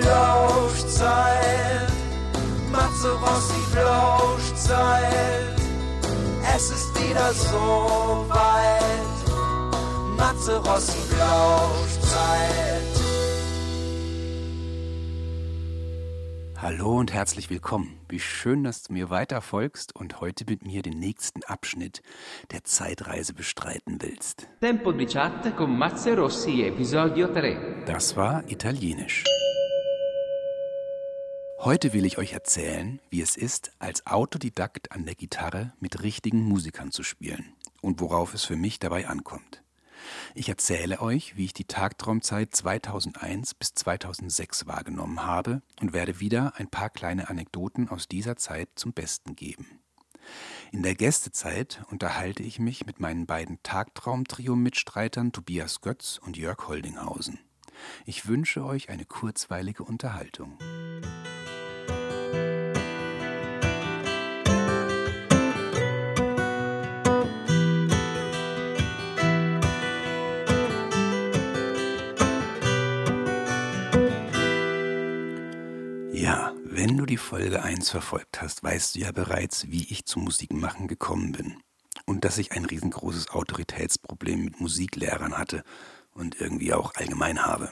Flauschzeit. Matze Rossi Flauschzeit. Es ist wieder so weit. Matze Rossi Flauschzeit. Hallo und herzlich willkommen. Wie schön, dass du mir weiter folgst und heute mit mir den nächsten Abschnitt der Zeitreise bestreiten willst. Tempo di chat con Mazze Rossi, episodio 3. Das war Italienisch. Heute will ich euch erzählen, wie es ist, als Autodidakt an der Gitarre mit richtigen Musikern zu spielen und worauf es für mich dabei ankommt. Ich erzähle euch, wie ich die Tagtraumzeit 2001 bis 2006 wahrgenommen habe und werde wieder ein paar kleine Anekdoten aus dieser Zeit zum Besten geben. In der Gästezeit unterhalte ich mich mit meinen beiden Tagtraum-Trio-Mitstreitern Tobias Götz und Jörg Holdinghausen. Ich wünsche euch eine kurzweilige Unterhaltung. Wenn du die Folge 1 verfolgt hast, weißt du ja bereits, wie ich zum Musikmachen gekommen bin. Und dass ich ein riesengroßes Autoritätsproblem mit Musiklehrern hatte und irgendwie auch allgemein habe.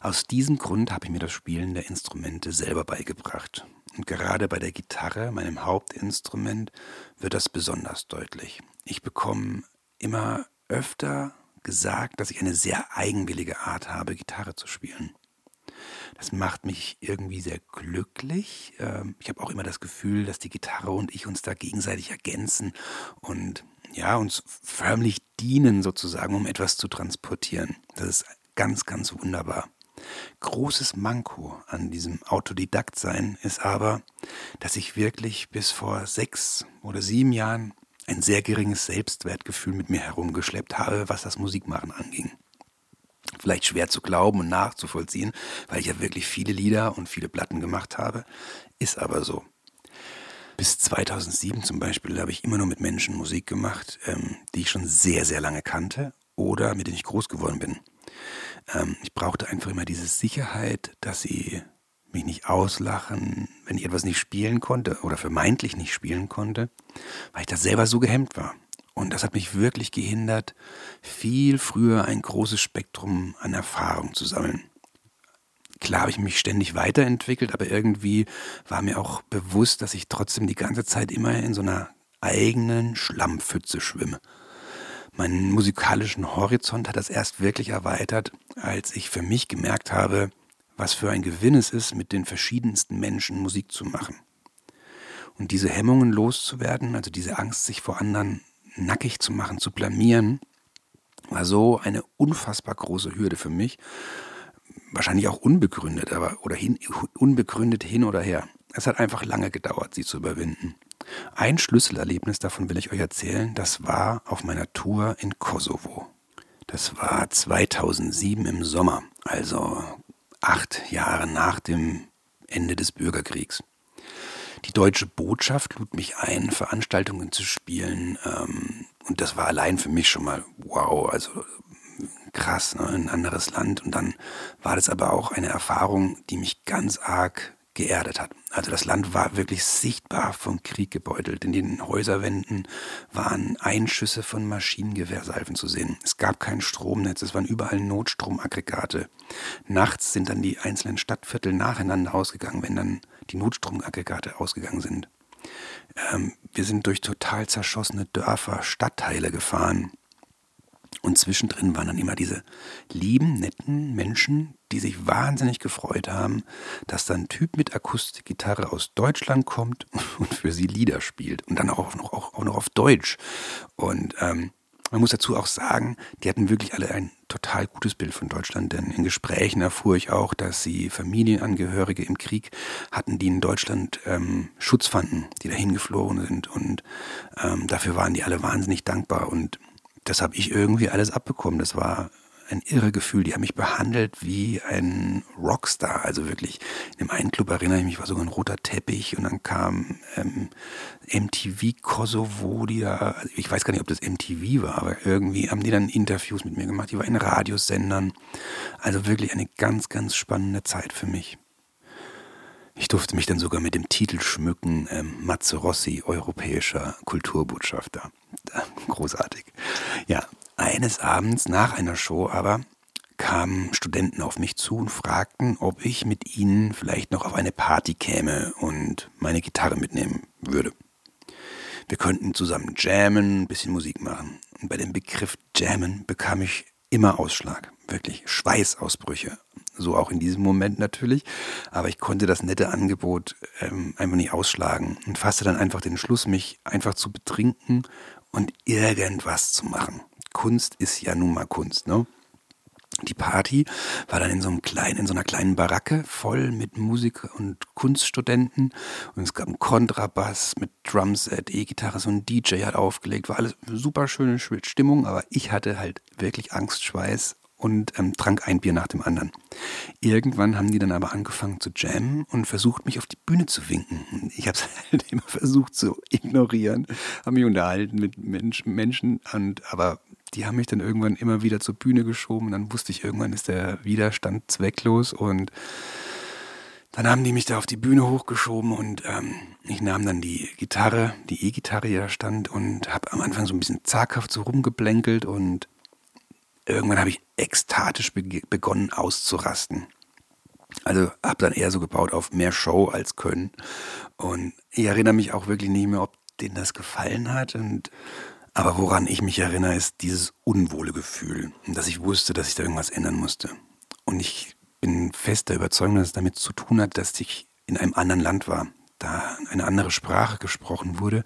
Aus diesem Grund habe ich mir das Spielen der Instrumente selber beigebracht. Und gerade bei der Gitarre, meinem Hauptinstrument, wird das besonders deutlich. Ich bekomme immer öfter gesagt, dass ich eine sehr eigenwillige Art habe, Gitarre zu spielen. Das macht mich irgendwie sehr glücklich. Ähm, ich habe auch immer das Gefühl, dass die Gitarre und ich uns da gegenseitig ergänzen und ja, uns förmlich dienen sozusagen, um etwas zu transportieren. Das ist ganz, ganz wunderbar. Großes Manko an diesem Autodidakt-Sein ist aber, dass ich wirklich bis vor sechs oder sieben Jahren ein sehr geringes Selbstwertgefühl mit mir herumgeschleppt habe, was das Musikmachen anging vielleicht schwer zu glauben und nachzuvollziehen, weil ich ja wirklich viele Lieder und viele Platten gemacht habe. Ist aber so. Bis 2007 zum Beispiel habe ich immer nur mit Menschen Musik gemacht, ähm, die ich schon sehr, sehr lange kannte oder mit denen ich groß geworden bin. Ähm, ich brauchte einfach immer diese Sicherheit, dass sie mich nicht auslachen, wenn ich etwas nicht spielen konnte oder vermeintlich nicht spielen konnte, weil ich da selber so gehemmt war. Und das hat mich wirklich gehindert, viel früher ein großes Spektrum an Erfahrung zu sammeln. Klar habe ich mich ständig weiterentwickelt, aber irgendwie war mir auch bewusst, dass ich trotzdem die ganze Zeit immer in so einer eigenen Schlammpfütze schwimme. Meinen musikalischen Horizont hat das erst wirklich erweitert, als ich für mich gemerkt habe, was für ein Gewinn es ist, mit den verschiedensten Menschen Musik zu machen. Und diese Hemmungen loszuwerden, also diese Angst, sich vor anderen nackig zu machen, zu blamieren, war so eine unfassbar große Hürde für mich. Wahrscheinlich auch unbegründet, aber oder hin, unbegründet hin oder her. Es hat einfach lange gedauert, sie zu überwinden. Ein Schlüsselerlebnis davon will ich euch erzählen. Das war auf meiner Tour in Kosovo. Das war 2007 im Sommer, also acht Jahre nach dem Ende des Bürgerkriegs. Die deutsche Botschaft lud mich ein, Veranstaltungen zu spielen. Ähm, und das war allein für mich schon mal wow, also krass, ne? ein anderes Land. Und dann war das aber auch eine Erfahrung, die mich ganz arg geerdet hat. Also das Land war wirklich sichtbar vom Krieg gebeutelt. In den Häuserwänden waren Einschüsse von Maschinengewehrsalven zu sehen. Es gab kein Stromnetz, es waren überall Notstromaggregate. Nachts sind dann die einzelnen Stadtviertel nacheinander ausgegangen, wenn dann die Notstromaggregate ausgegangen sind. Ähm, wir sind durch total zerschossene Dörfer, Stadtteile gefahren. Und zwischendrin waren dann immer diese lieben, netten Menschen, die sich wahnsinnig gefreut haben, dass da ein Typ mit Akustikgitarre aus Deutschland kommt und für sie Lieder spielt. Und dann auch noch, auch, auch noch auf Deutsch. Und ähm, man muss dazu auch sagen, die hatten wirklich alle ein total gutes Bild von Deutschland, denn in Gesprächen erfuhr ich auch, dass sie Familienangehörige im Krieg hatten, die in Deutschland ähm, Schutz fanden, die dahin geflogen sind und ähm, dafür waren die alle wahnsinnig dankbar und das habe ich irgendwie alles abbekommen. Das war ein irre Gefühl. Die haben mich behandelt wie ein Rockstar. Also wirklich, in dem einen Club erinnere ich mich, war sogar ein roter Teppich und dann kam ähm, MTV Kosovo, die da, ich weiß gar nicht, ob das MTV war, aber irgendwie haben die dann Interviews mit mir gemacht. Die war in Radiosendern. Also wirklich eine ganz, ganz spannende Zeit für mich. Ich durfte mich dann sogar mit dem Titel schmücken, ähm, Matze Rossi, europäischer Kulturbotschafter. Großartig. Ja, eines Abends nach einer Show aber kamen Studenten auf mich zu und fragten, ob ich mit ihnen vielleicht noch auf eine Party käme und meine Gitarre mitnehmen würde. Wir könnten zusammen jammen, ein bisschen Musik machen. Und bei dem Begriff jammen bekam ich immer Ausschlag, wirklich Schweißausbrüche so auch in diesem Moment natürlich. Aber ich konnte das nette Angebot ähm, einfach nicht ausschlagen und fasste dann einfach den Schluss, mich einfach zu betrinken und irgendwas zu machen. Kunst ist ja nun mal Kunst, ne? Die Party war dann in so einem kleinen, in so einer kleinen Baracke voll mit Musik- und Kunststudenten und es gab einen Kontrabass mit Drumset, E-Gitarre, so ein DJ hat aufgelegt, war alles super schöne Stimmung, aber ich hatte halt wirklich Angstschweiß und ähm, trank ein Bier nach dem anderen. Irgendwann haben die dann aber angefangen zu jammen und versucht, mich auf die Bühne zu winken. Ich habe es halt immer versucht zu ignorieren, habe mich unterhalten mit Mensch, Menschen, und, aber die haben mich dann irgendwann immer wieder zur Bühne geschoben und dann wusste ich, irgendwann ist der Widerstand zwecklos und dann haben die mich da auf die Bühne hochgeschoben und ähm, ich nahm dann die Gitarre, die E-Gitarre, die da stand und habe am Anfang so ein bisschen zaghaft so rumgeblänkelt und irgendwann habe ich ekstatisch begonnen auszurasten. Also habe dann eher so gebaut auf mehr Show als Können. Und ich erinnere mich auch wirklich nicht mehr, ob denen das gefallen hat. Und, aber woran ich mich erinnere, ist dieses unwohle Gefühl, dass ich wusste, dass ich da irgendwas ändern musste. Und ich bin fest der Überzeugung, dass es damit zu tun hat, dass ich in einem anderen Land war, da eine andere Sprache gesprochen wurde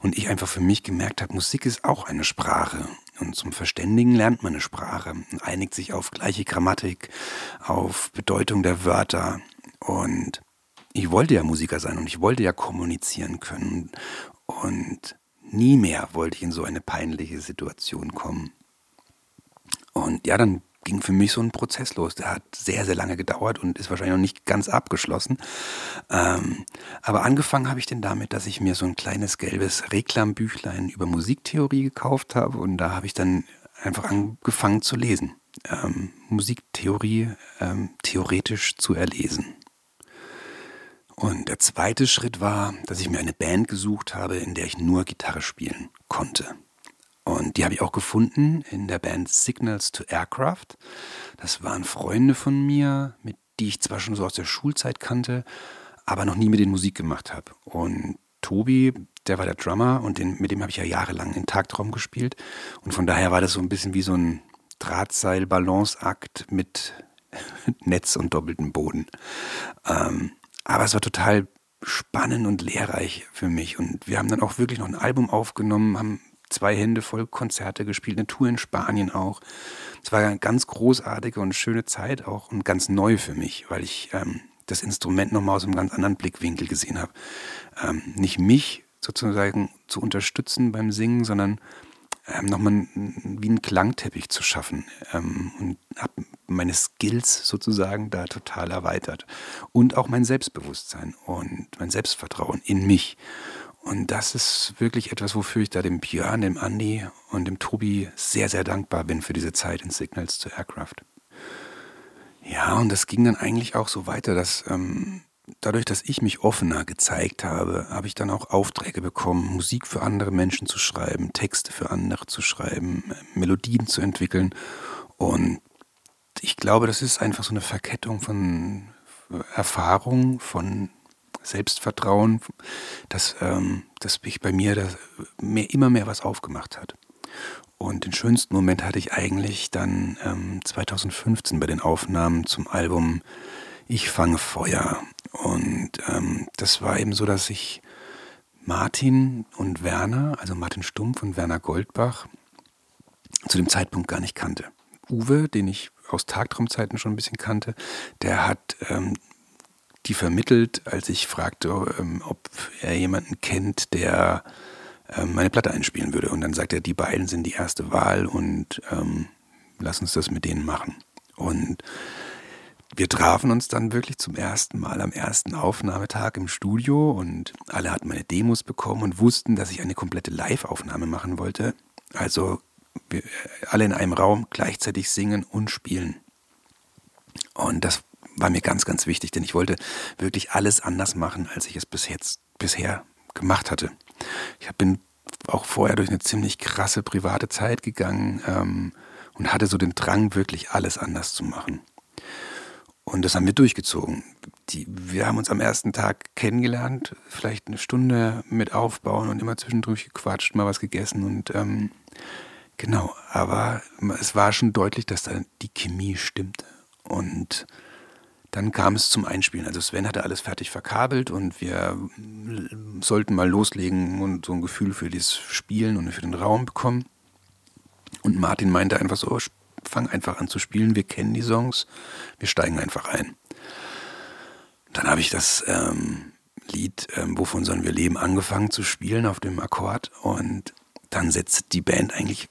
und ich einfach für mich gemerkt habe, Musik ist auch eine Sprache und zum Verständigen lernt man eine Sprache und einigt sich auf gleiche Grammatik, auf Bedeutung der Wörter. Und ich wollte ja Musiker sein und ich wollte ja kommunizieren können. Und nie mehr wollte ich in so eine peinliche Situation kommen. Und ja, dann ging für mich so ein Prozess los. Der hat sehr, sehr lange gedauert und ist wahrscheinlich noch nicht ganz abgeschlossen. Ähm, aber angefangen habe ich denn damit, dass ich mir so ein kleines gelbes Reklambüchlein über Musiktheorie gekauft habe und da habe ich dann einfach angefangen zu lesen. Ähm, Musiktheorie ähm, theoretisch zu erlesen. Und der zweite Schritt war, dass ich mir eine Band gesucht habe, in der ich nur Gitarre spielen konnte. Und die habe ich auch gefunden in der Band Signals to Aircraft. Das waren Freunde von mir, mit die ich zwar schon so aus der Schulzeit kannte, aber noch nie mit denen Musik gemacht habe. Und Tobi, der war der Drummer und den, mit dem habe ich ja jahrelang in Tagtraum gespielt. Und von daher war das so ein bisschen wie so ein Drahtseil-Balanceakt mit Netz und doppeltem Boden. Ähm, aber es war total spannend und lehrreich für mich. Und wir haben dann auch wirklich noch ein Album aufgenommen, haben zwei Hände voll Konzerte gespielt, eine Tour in Spanien auch. Es war eine ganz großartige und schöne Zeit auch und ganz neu für mich, weil ich ähm, das Instrument nochmal aus einem ganz anderen Blickwinkel gesehen habe. Ähm, nicht mich sozusagen zu unterstützen beim Singen, sondern ähm, nochmal wie einen Klangteppich zu schaffen ähm, und habe meine Skills sozusagen da total erweitert und auch mein Selbstbewusstsein und mein Selbstvertrauen in mich. Und das ist wirklich etwas, wofür ich da dem Björn, dem Andy und dem Tobi sehr, sehr dankbar bin für diese Zeit in Signals to Aircraft. Ja, und das ging dann eigentlich auch so weiter, dass ähm, dadurch, dass ich mich offener gezeigt habe, habe ich dann auch Aufträge bekommen, Musik für andere Menschen zu schreiben, Texte für andere zu schreiben, Melodien zu entwickeln. Und ich glaube, das ist einfach so eine Verkettung von Erfahrung, von Selbstvertrauen, dass, ähm, dass mich bei mir das mehr, immer mehr was aufgemacht hat. Und den schönsten Moment hatte ich eigentlich dann ähm, 2015 bei den Aufnahmen zum Album Ich fange Feuer. Und ähm, das war eben so, dass ich Martin und Werner, also Martin Stumpf und Werner Goldbach, zu dem Zeitpunkt gar nicht kannte. Uwe, den ich aus Tagtraumzeiten schon ein bisschen kannte, der hat ähm, die vermittelt, als ich fragte, ähm, ob er jemanden kennt, der ähm, meine Platte einspielen würde. Und dann sagt er, die beiden sind die erste Wahl und ähm, lass uns das mit denen machen. Und wir trafen uns dann wirklich zum ersten Mal am ersten Aufnahmetag im Studio und alle hatten meine Demos bekommen und wussten, dass ich eine komplette Live-Aufnahme machen wollte. Also alle in einem Raum gleichzeitig singen und spielen. Und das war mir ganz, ganz wichtig, denn ich wollte wirklich alles anders machen, als ich es bis jetzt, bisher gemacht hatte. Ich bin auch vorher durch eine ziemlich krasse private Zeit gegangen ähm, und hatte so den Drang, wirklich alles anders zu machen. Und das haben wir durchgezogen. Die, wir haben uns am ersten Tag kennengelernt, vielleicht eine Stunde mit aufbauen und immer zwischendurch gequatscht, mal was gegessen und ähm, genau. Aber es war schon deutlich, dass da die Chemie stimmte. Und dann kam es zum Einspielen. Also Sven hatte alles fertig verkabelt und wir sollten mal loslegen und so ein Gefühl für das Spielen und für den Raum bekommen. Und Martin meinte einfach so, fang einfach an zu spielen, wir kennen die Songs, wir steigen einfach ein. Dann habe ich das ähm, Lied ähm, Wovon sollen wir leben angefangen zu spielen auf dem Akkord und dann setzt die Band eigentlich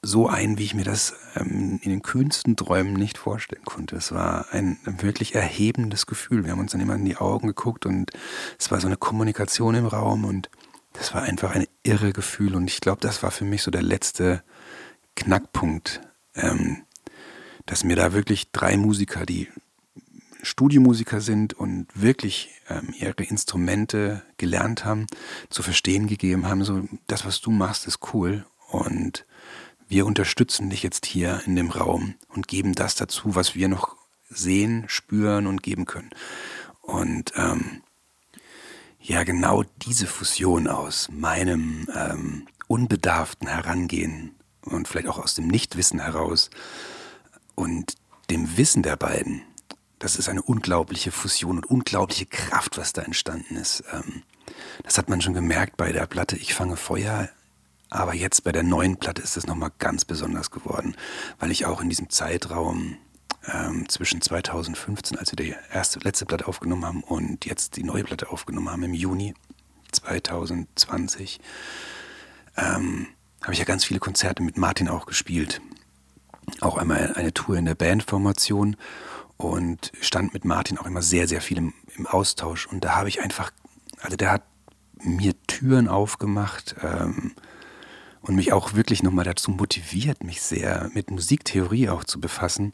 so ein, wie ich mir das ähm, in den kühnsten Träumen nicht vorstellen konnte. Es war ein wirklich erhebendes Gefühl. Wir haben uns dann immer in die Augen geguckt und es war so eine Kommunikation im Raum und das war einfach ein irre Gefühl und ich glaube, das war für mich so der letzte Knackpunkt, ähm, dass mir da wirklich drei Musiker, die Studiomusiker sind und wirklich ähm, ihre Instrumente gelernt haben, zu verstehen gegeben haben, so das, was du machst, ist cool und wir unterstützen dich jetzt hier in dem Raum und geben das dazu, was wir noch sehen, spüren und geben können. Und ähm, ja, genau diese Fusion aus meinem ähm, unbedarften Herangehen und vielleicht auch aus dem Nichtwissen heraus und dem Wissen der beiden, das ist eine unglaubliche Fusion und unglaubliche Kraft, was da entstanden ist. Ähm, das hat man schon gemerkt bei der Platte Ich fange Feuer aber jetzt bei der neuen Platte ist es nochmal ganz besonders geworden, weil ich auch in diesem Zeitraum ähm, zwischen 2015, als wir die erste, letzte Platte aufgenommen haben, und jetzt die neue Platte aufgenommen haben im Juni 2020, ähm, habe ich ja ganz viele Konzerte mit Martin auch gespielt. Auch einmal eine Tour in der Bandformation und stand mit Martin auch immer sehr, sehr viel im, im Austausch. Und da habe ich einfach, also der hat mir Türen aufgemacht, ähm, und mich auch wirklich nochmal dazu motiviert, mich sehr mit Musiktheorie auch zu befassen.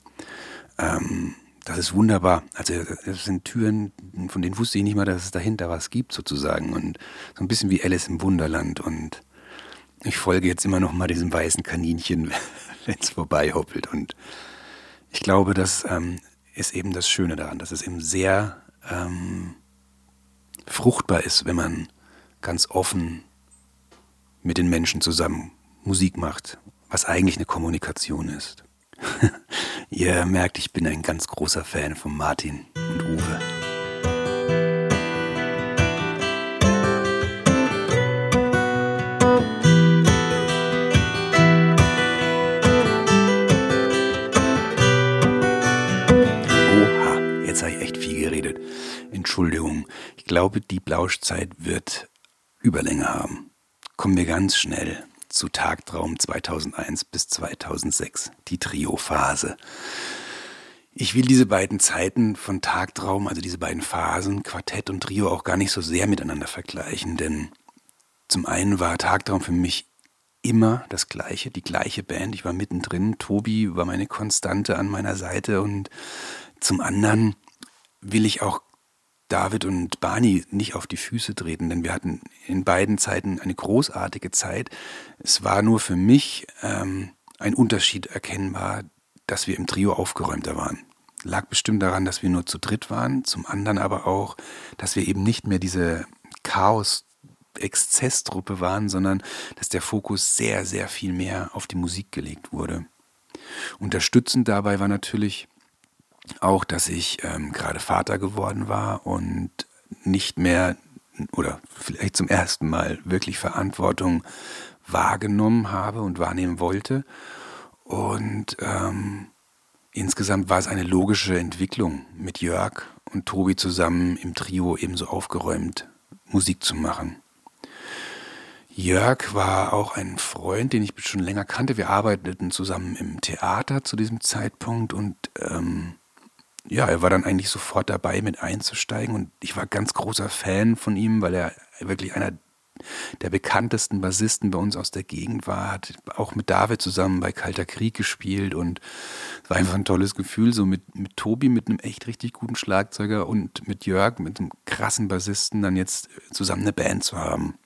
Ähm, das ist wunderbar. Also das sind Türen, von denen wusste ich nicht mal, dass es dahinter was gibt sozusagen. Und so ein bisschen wie Alice im Wunderland. Und ich folge jetzt immer noch mal diesem weißen Kaninchen, wenn es vorbei hoppelt. Und ich glaube, das ähm, ist eben das Schöne daran, dass es eben sehr ähm, fruchtbar ist, wenn man ganz offen mit den Menschen zusammen Musik macht, was eigentlich eine Kommunikation ist. Ihr merkt, ich bin ein ganz großer Fan von Martin und Uwe. Oha, jetzt habe ich echt viel geredet. Entschuldigung, ich glaube, die Blauschzeit wird Überlänge haben kommen wir ganz schnell zu Tagtraum 2001 bis 2006, die Trio-Phase. Ich will diese beiden Zeiten von Tagtraum, also diese beiden Phasen, Quartett und Trio, auch gar nicht so sehr miteinander vergleichen, denn zum einen war Tagtraum für mich immer das gleiche, die gleiche Band. Ich war mittendrin, Tobi war meine Konstante an meiner Seite und zum anderen will ich auch David und Barney nicht auf die Füße treten, denn wir hatten in beiden Zeiten eine großartige Zeit. Es war nur für mich ähm, ein Unterschied erkennbar, dass wir im Trio aufgeräumter waren. Lag bestimmt daran, dass wir nur zu dritt waren, zum anderen aber auch, dass wir eben nicht mehr diese Chaos Exzesstruppe waren, sondern dass der Fokus sehr, sehr viel mehr auf die Musik gelegt wurde. Unterstützend dabei war natürlich auch, dass ich ähm, gerade Vater geworden war und nicht mehr oder vielleicht zum ersten Mal wirklich Verantwortung wahrgenommen habe und wahrnehmen wollte. Und ähm, insgesamt war es eine logische Entwicklung, mit Jörg und Tobi zusammen im Trio ebenso aufgeräumt Musik zu machen. Jörg war auch ein Freund, den ich schon länger kannte. Wir arbeiteten zusammen im Theater zu diesem Zeitpunkt und ähm, ja, er war dann eigentlich sofort dabei, mit einzusteigen. Und ich war ganz großer Fan von ihm, weil er wirklich einer der bekanntesten Bassisten bei uns aus der Gegend war, hat auch mit David zusammen bei Kalter Krieg gespielt und es war einfach ein tolles Gefühl, so mit, mit Tobi, mit einem echt richtig guten Schlagzeuger und mit Jörg, mit einem krassen Bassisten, dann jetzt zusammen eine Band zu haben.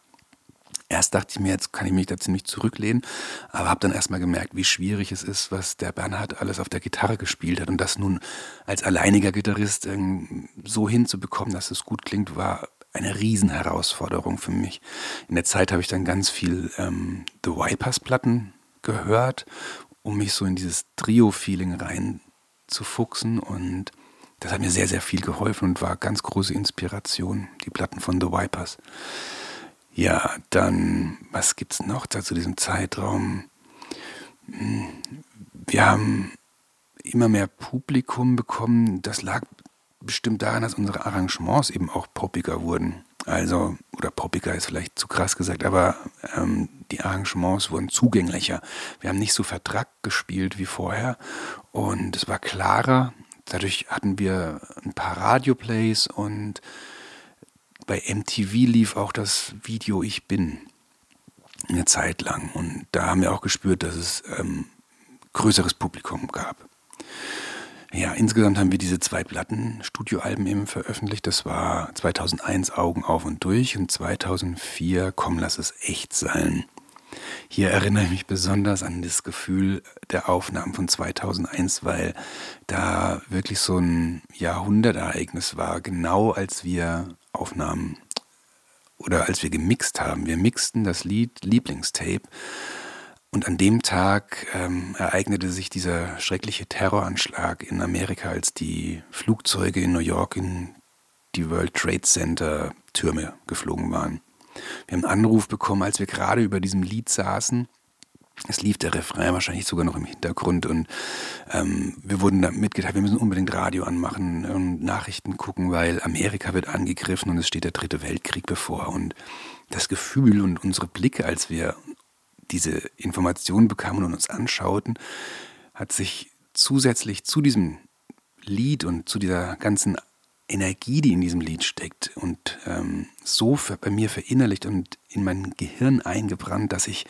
Erst dachte ich mir, jetzt kann ich mich da ziemlich zurücklehnen, aber habe dann erstmal gemerkt, wie schwierig es ist, was der Bernhard alles auf der Gitarre gespielt hat. Und das nun als alleiniger Gitarrist so hinzubekommen, dass es gut klingt, war eine Riesenherausforderung für mich. In der Zeit habe ich dann ganz viel ähm, The Wipers-Platten gehört, um mich so in dieses Trio-Feeling reinzufuchsen und das hat mir sehr, sehr viel geholfen und war ganz große Inspiration, die Platten von The Wipers. Ja, dann, was gibt es noch da zu diesem Zeitraum? Hm, wir haben immer mehr Publikum bekommen. Das lag bestimmt daran, dass unsere Arrangements eben auch poppiger wurden. Also, oder poppiger ist vielleicht zu krass gesagt, aber ähm, die Arrangements wurden zugänglicher. Wir haben nicht so vertrackt gespielt wie vorher und es war klarer. Dadurch hatten wir ein paar Radioplays und bei MTV lief auch das Video Ich bin eine Zeit lang. Und da haben wir auch gespürt, dass es ähm, größeres Publikum gab. Ja, insgesamt haben wir diese zwei Platten, Studioalben eben veröffentlicht. Das war 2001 Augen auf und durch und 2004 Komm, lass es echt sein. Hier erinnere ich mich besonders an das Gefühl der Aufnahmen von 2001, weil da wirklich so ein Jahrhundertereignis war, genau als wir Aufnahmen oder als wir gemixt haben. Wir mixten das Lied Lieblingstape und an dem Tag ähm, ereignete sich dieser schreckliche Terroranschlag in Amerika, als die Flugzeuge in New York in die World Trade Center Türme geflogen waren. Wir haben einen Anruf bekommen, als wir gerade über diesem Lied saßen. Es lief der Refrain wahrscheinlich sogar noch im Hintergrund und ähm, wir wurden da mitgeteilt, wir müssen unbedingt Radio anmachen und Nachrichten gucken, weil Amerika wird angegriffen und es steht der dritte Weltkrieg bevor. Und das Gefühl und unsere Blicke, als wir diese Informationen bekamen und uns anschauten, hat sich zusätzlich zu diesem Lied und zu dieser ganzen Energie, die in diesem Lied steckt und ähm, so für, bei mir verinnerlicht und in mein Gehirn eingebrannt, dass ich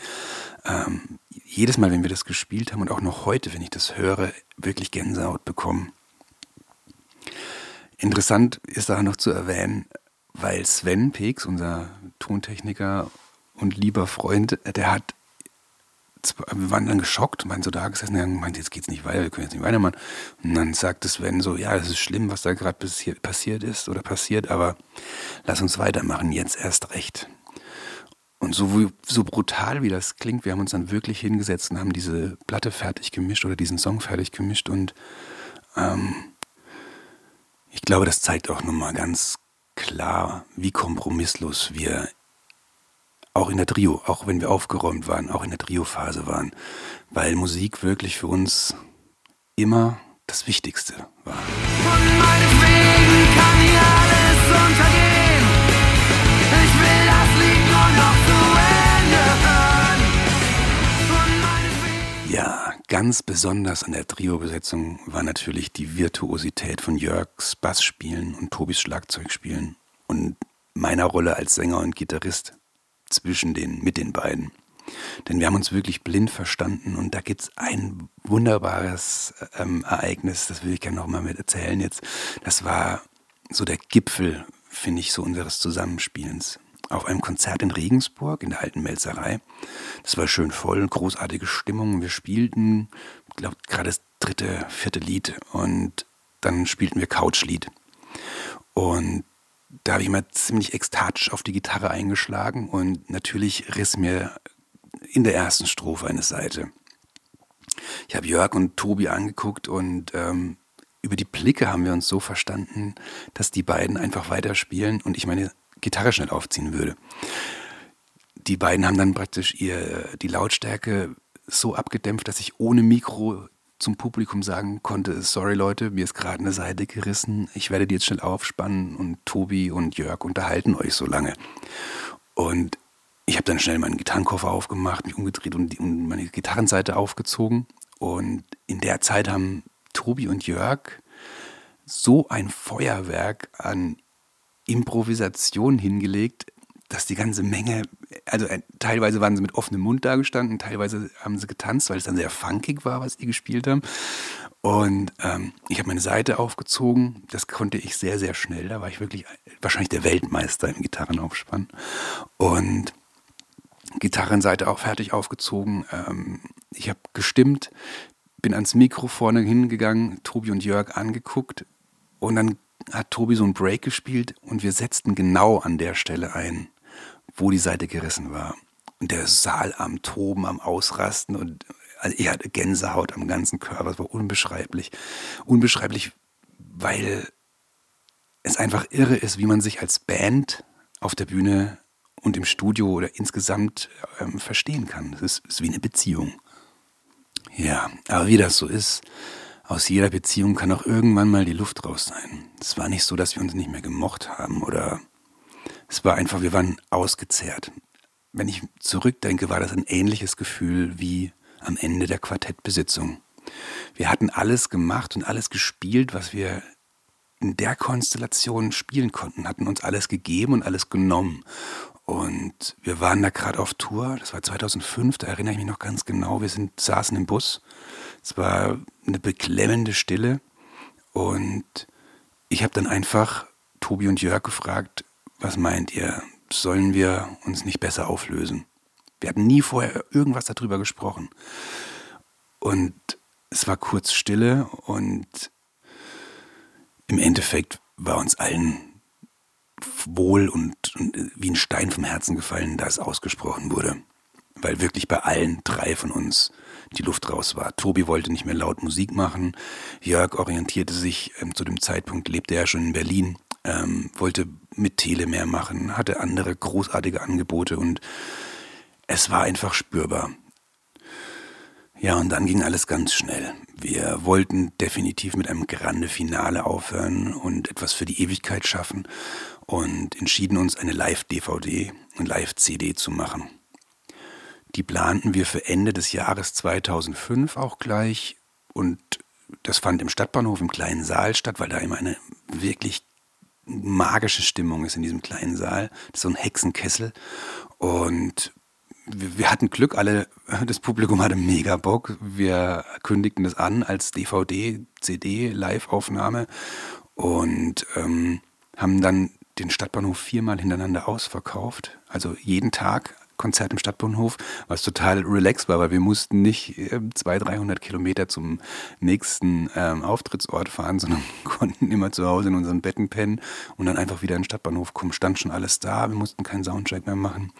ähm, jedes Mal, wenn wir das gespielt haben und auch noch heute, wenn ich das höre, wirklich Gänsehaut bekomme. Interessant ist da noch zu erwähnen, weil Sven Peeks, unser Tontechniker und lieber Freund, der hat wir waren dann geschockt, meinen so da gesessen, und meinte, jetzt geht's nicht weiter, wir können jetzt nicht weitermachen. Und dann sagte Sven so, ja, es ist schlimm, was da gerade passiert ist oder passiert, aber lass uns weitermachen, jetzt erst recht. Und so, so brutal wie das klingt, wir haben uns dann wirklich hingesetzt und haben diese Platte fertig gemischt oder diesen Song fertig gemischt und ähm, ich glaube, das zeigt auch nochmal ganz klar, wie kompromisslos wir auch in der Trio, auch wenn wir aufgeräumt waren, auch in der Trio-Phase waren, weil Musik wirklich für uns immer das Wichtigste war. Und meinetwegen kann hier alles untergehen. Ganz besonders an der Trio-Besetzung war natürlich die Virtuosität von Jörgs Bassspielen und Tobis Schlagzeugspielen und meiner Rolle als Sänger und Gitarrist zwischen den, mit den beiden. Denn wir haben uns wirklich blind verstanden und da gibt es ein wunderbares ähm, Ereignis, das will ich gerne nochmal mit erzählen jetzt. Das war so der Gipfel, finde ich, so unseres Zusammenspielens. Auf einem Konzert in Regensburg in der alten Melzerei. Das war schön voll, großartige Stimmung. Wir spielten, ich glaube, gerade das dritte, vierte Lied und dann spielten wir Couchlied. Und da habe ich mal ziemlich ekstatisch auf die Gitarre eingeschlagen und natürlich riss mir in der ersten Strophe eine Seite. Ich habe Jörg und Tobi angeguckt und ähm, über die Blicke haben wir uns so verstanden, dass die beiden einfach weiterspielen und ich meine Gitarre schnell aufziehen würde. Die beiden haben dann praktisch ihr, die Lautstärke so abgedämpft, dass ich ohne Mikro zum Publikum sagen konnte, sorry Leute, mir ist gerade eine Seite gerissen, ich werde die jetzt schnell aufspannen und Tobi und Jörg unterhalten euch so lange. Und ich habe dann schnell meinen Gitarrenkoffer aufgemacht, mich umgedreht und, und meine Gitarrenseite aufgezogen. Und in der Zeit haben Tobi und Jörg so ein Feuerwerk an Improvisation hingelegt, dass die ganze Menge, also äh, teilweise waren sie mit offenem Mund da gestanden, teilweise haben sie getanzt, weil es dann sehr funkig war, was die gespielt haben. Und ähm, ich habe meine Seite aufgezogen, das konnte ich sehr, sehr schnell. Da war ich wirklich wahrscheinlich der Weltmeister im Gitarrenaufspann. Und Gitarrenseite auch fertig aufgezogen. Ähm, ich habe gestimmt, bin ans Mikro vorne hingegangen, Tobi und Jörg angeguckt und dann hat Tobi so einen Break gespielt und wir setzten genau an der Stelle ein, wo die Seite gerissen war. Und der Saal am Toben, am Ausrasten und also ich hatte Gänsehaut am ganzen Körper. Es war unbeschreiblich. Unbeschreiblich, weil es einfach irre ist, wie man sich als Band auf der Bühne und im Studio oder insgesamt ähm, verstehen kann. Es ist, ist wie eine Beziehung. Ja, aber wie das so ist, aus jeder Beziehung kann auch irgendwann mal die Luft raus sein. Es war nicht so, dass wir uns nicht mehr gemocht haben oder es war einfach, wir waren ausgezehrt. Wenn ich zurückdenke, war das ein ähnliches Gefühl wie am Ende der Quartettbesitzung. Wir hatten alles gemacht und alles gespielt, was wir in der Konstellation spielen konnten, hatten uns alles gegeben und alles genommen. Und wir waren da gerade auf Tour, das war 2005, da erinnere ich mich noch ganz genau. Wir sind, saßen im Bus, es war eine beklemmende Stille und ich habe dann einfach Tobi und Jörg gefragt, was meint ihr, sollen wir uns nicht besser auflösen? Wir hatten nie vorher irgendwas darüber gesprochen. Und es war kurz Stille und im Endeffekt war uns allen wohl und, und wie ein Stein vom Herzen gefallen, dass ausgesprochen wurde. Weil wirklich bei allen drei von uns die Luft raus war. Tobi wollte nicht mehr laut Musik machen. Jörg orientierte sich, ähm, zu dem Zeitpunkt lebte er schon in Berlin, ähm, wollte mit Tele mehr machen, hatte andere großartige Angebote und es war einfach spürbar. Ja, und dann ging alles ganz schnell. Wir wollten definitiv mit einem Grande Finale aufhören und etwas für die Ewigkeit schaffen und entschieden uns eine Live-DVD und Live-CD zu machen. Die planten wir für Ende des Jahres 2005 auch gleich und das fand im Stadtbahnhof im kleinen Saal statt, weil da immer eine wirklich magische Stimmung ist in diesem kleinen Saal. Das ist so ein Hexenkessel und wir, hatten Glück, alle, das Publikum hatte mega Bock. Wir kündigten das an als DVD, CD, Live-Aufnahme und ähm, haben dann den Stadtbahnhof viermal hintereinander ausverkauft. Also jeden Tag Konzert im Stadtbahnhof, was total relaxed war, weil wir mussten nicht äh, 200, 300 Kilometer zum nächsten ähm, Auftrittsort fahren, sondern konnten immer zu Hause in unseren Betten pennen und dann einfach wieder in den Stadtbahnhof kommen. Stand schon alles da, wir mussten keinen Soundcheck mehr machen.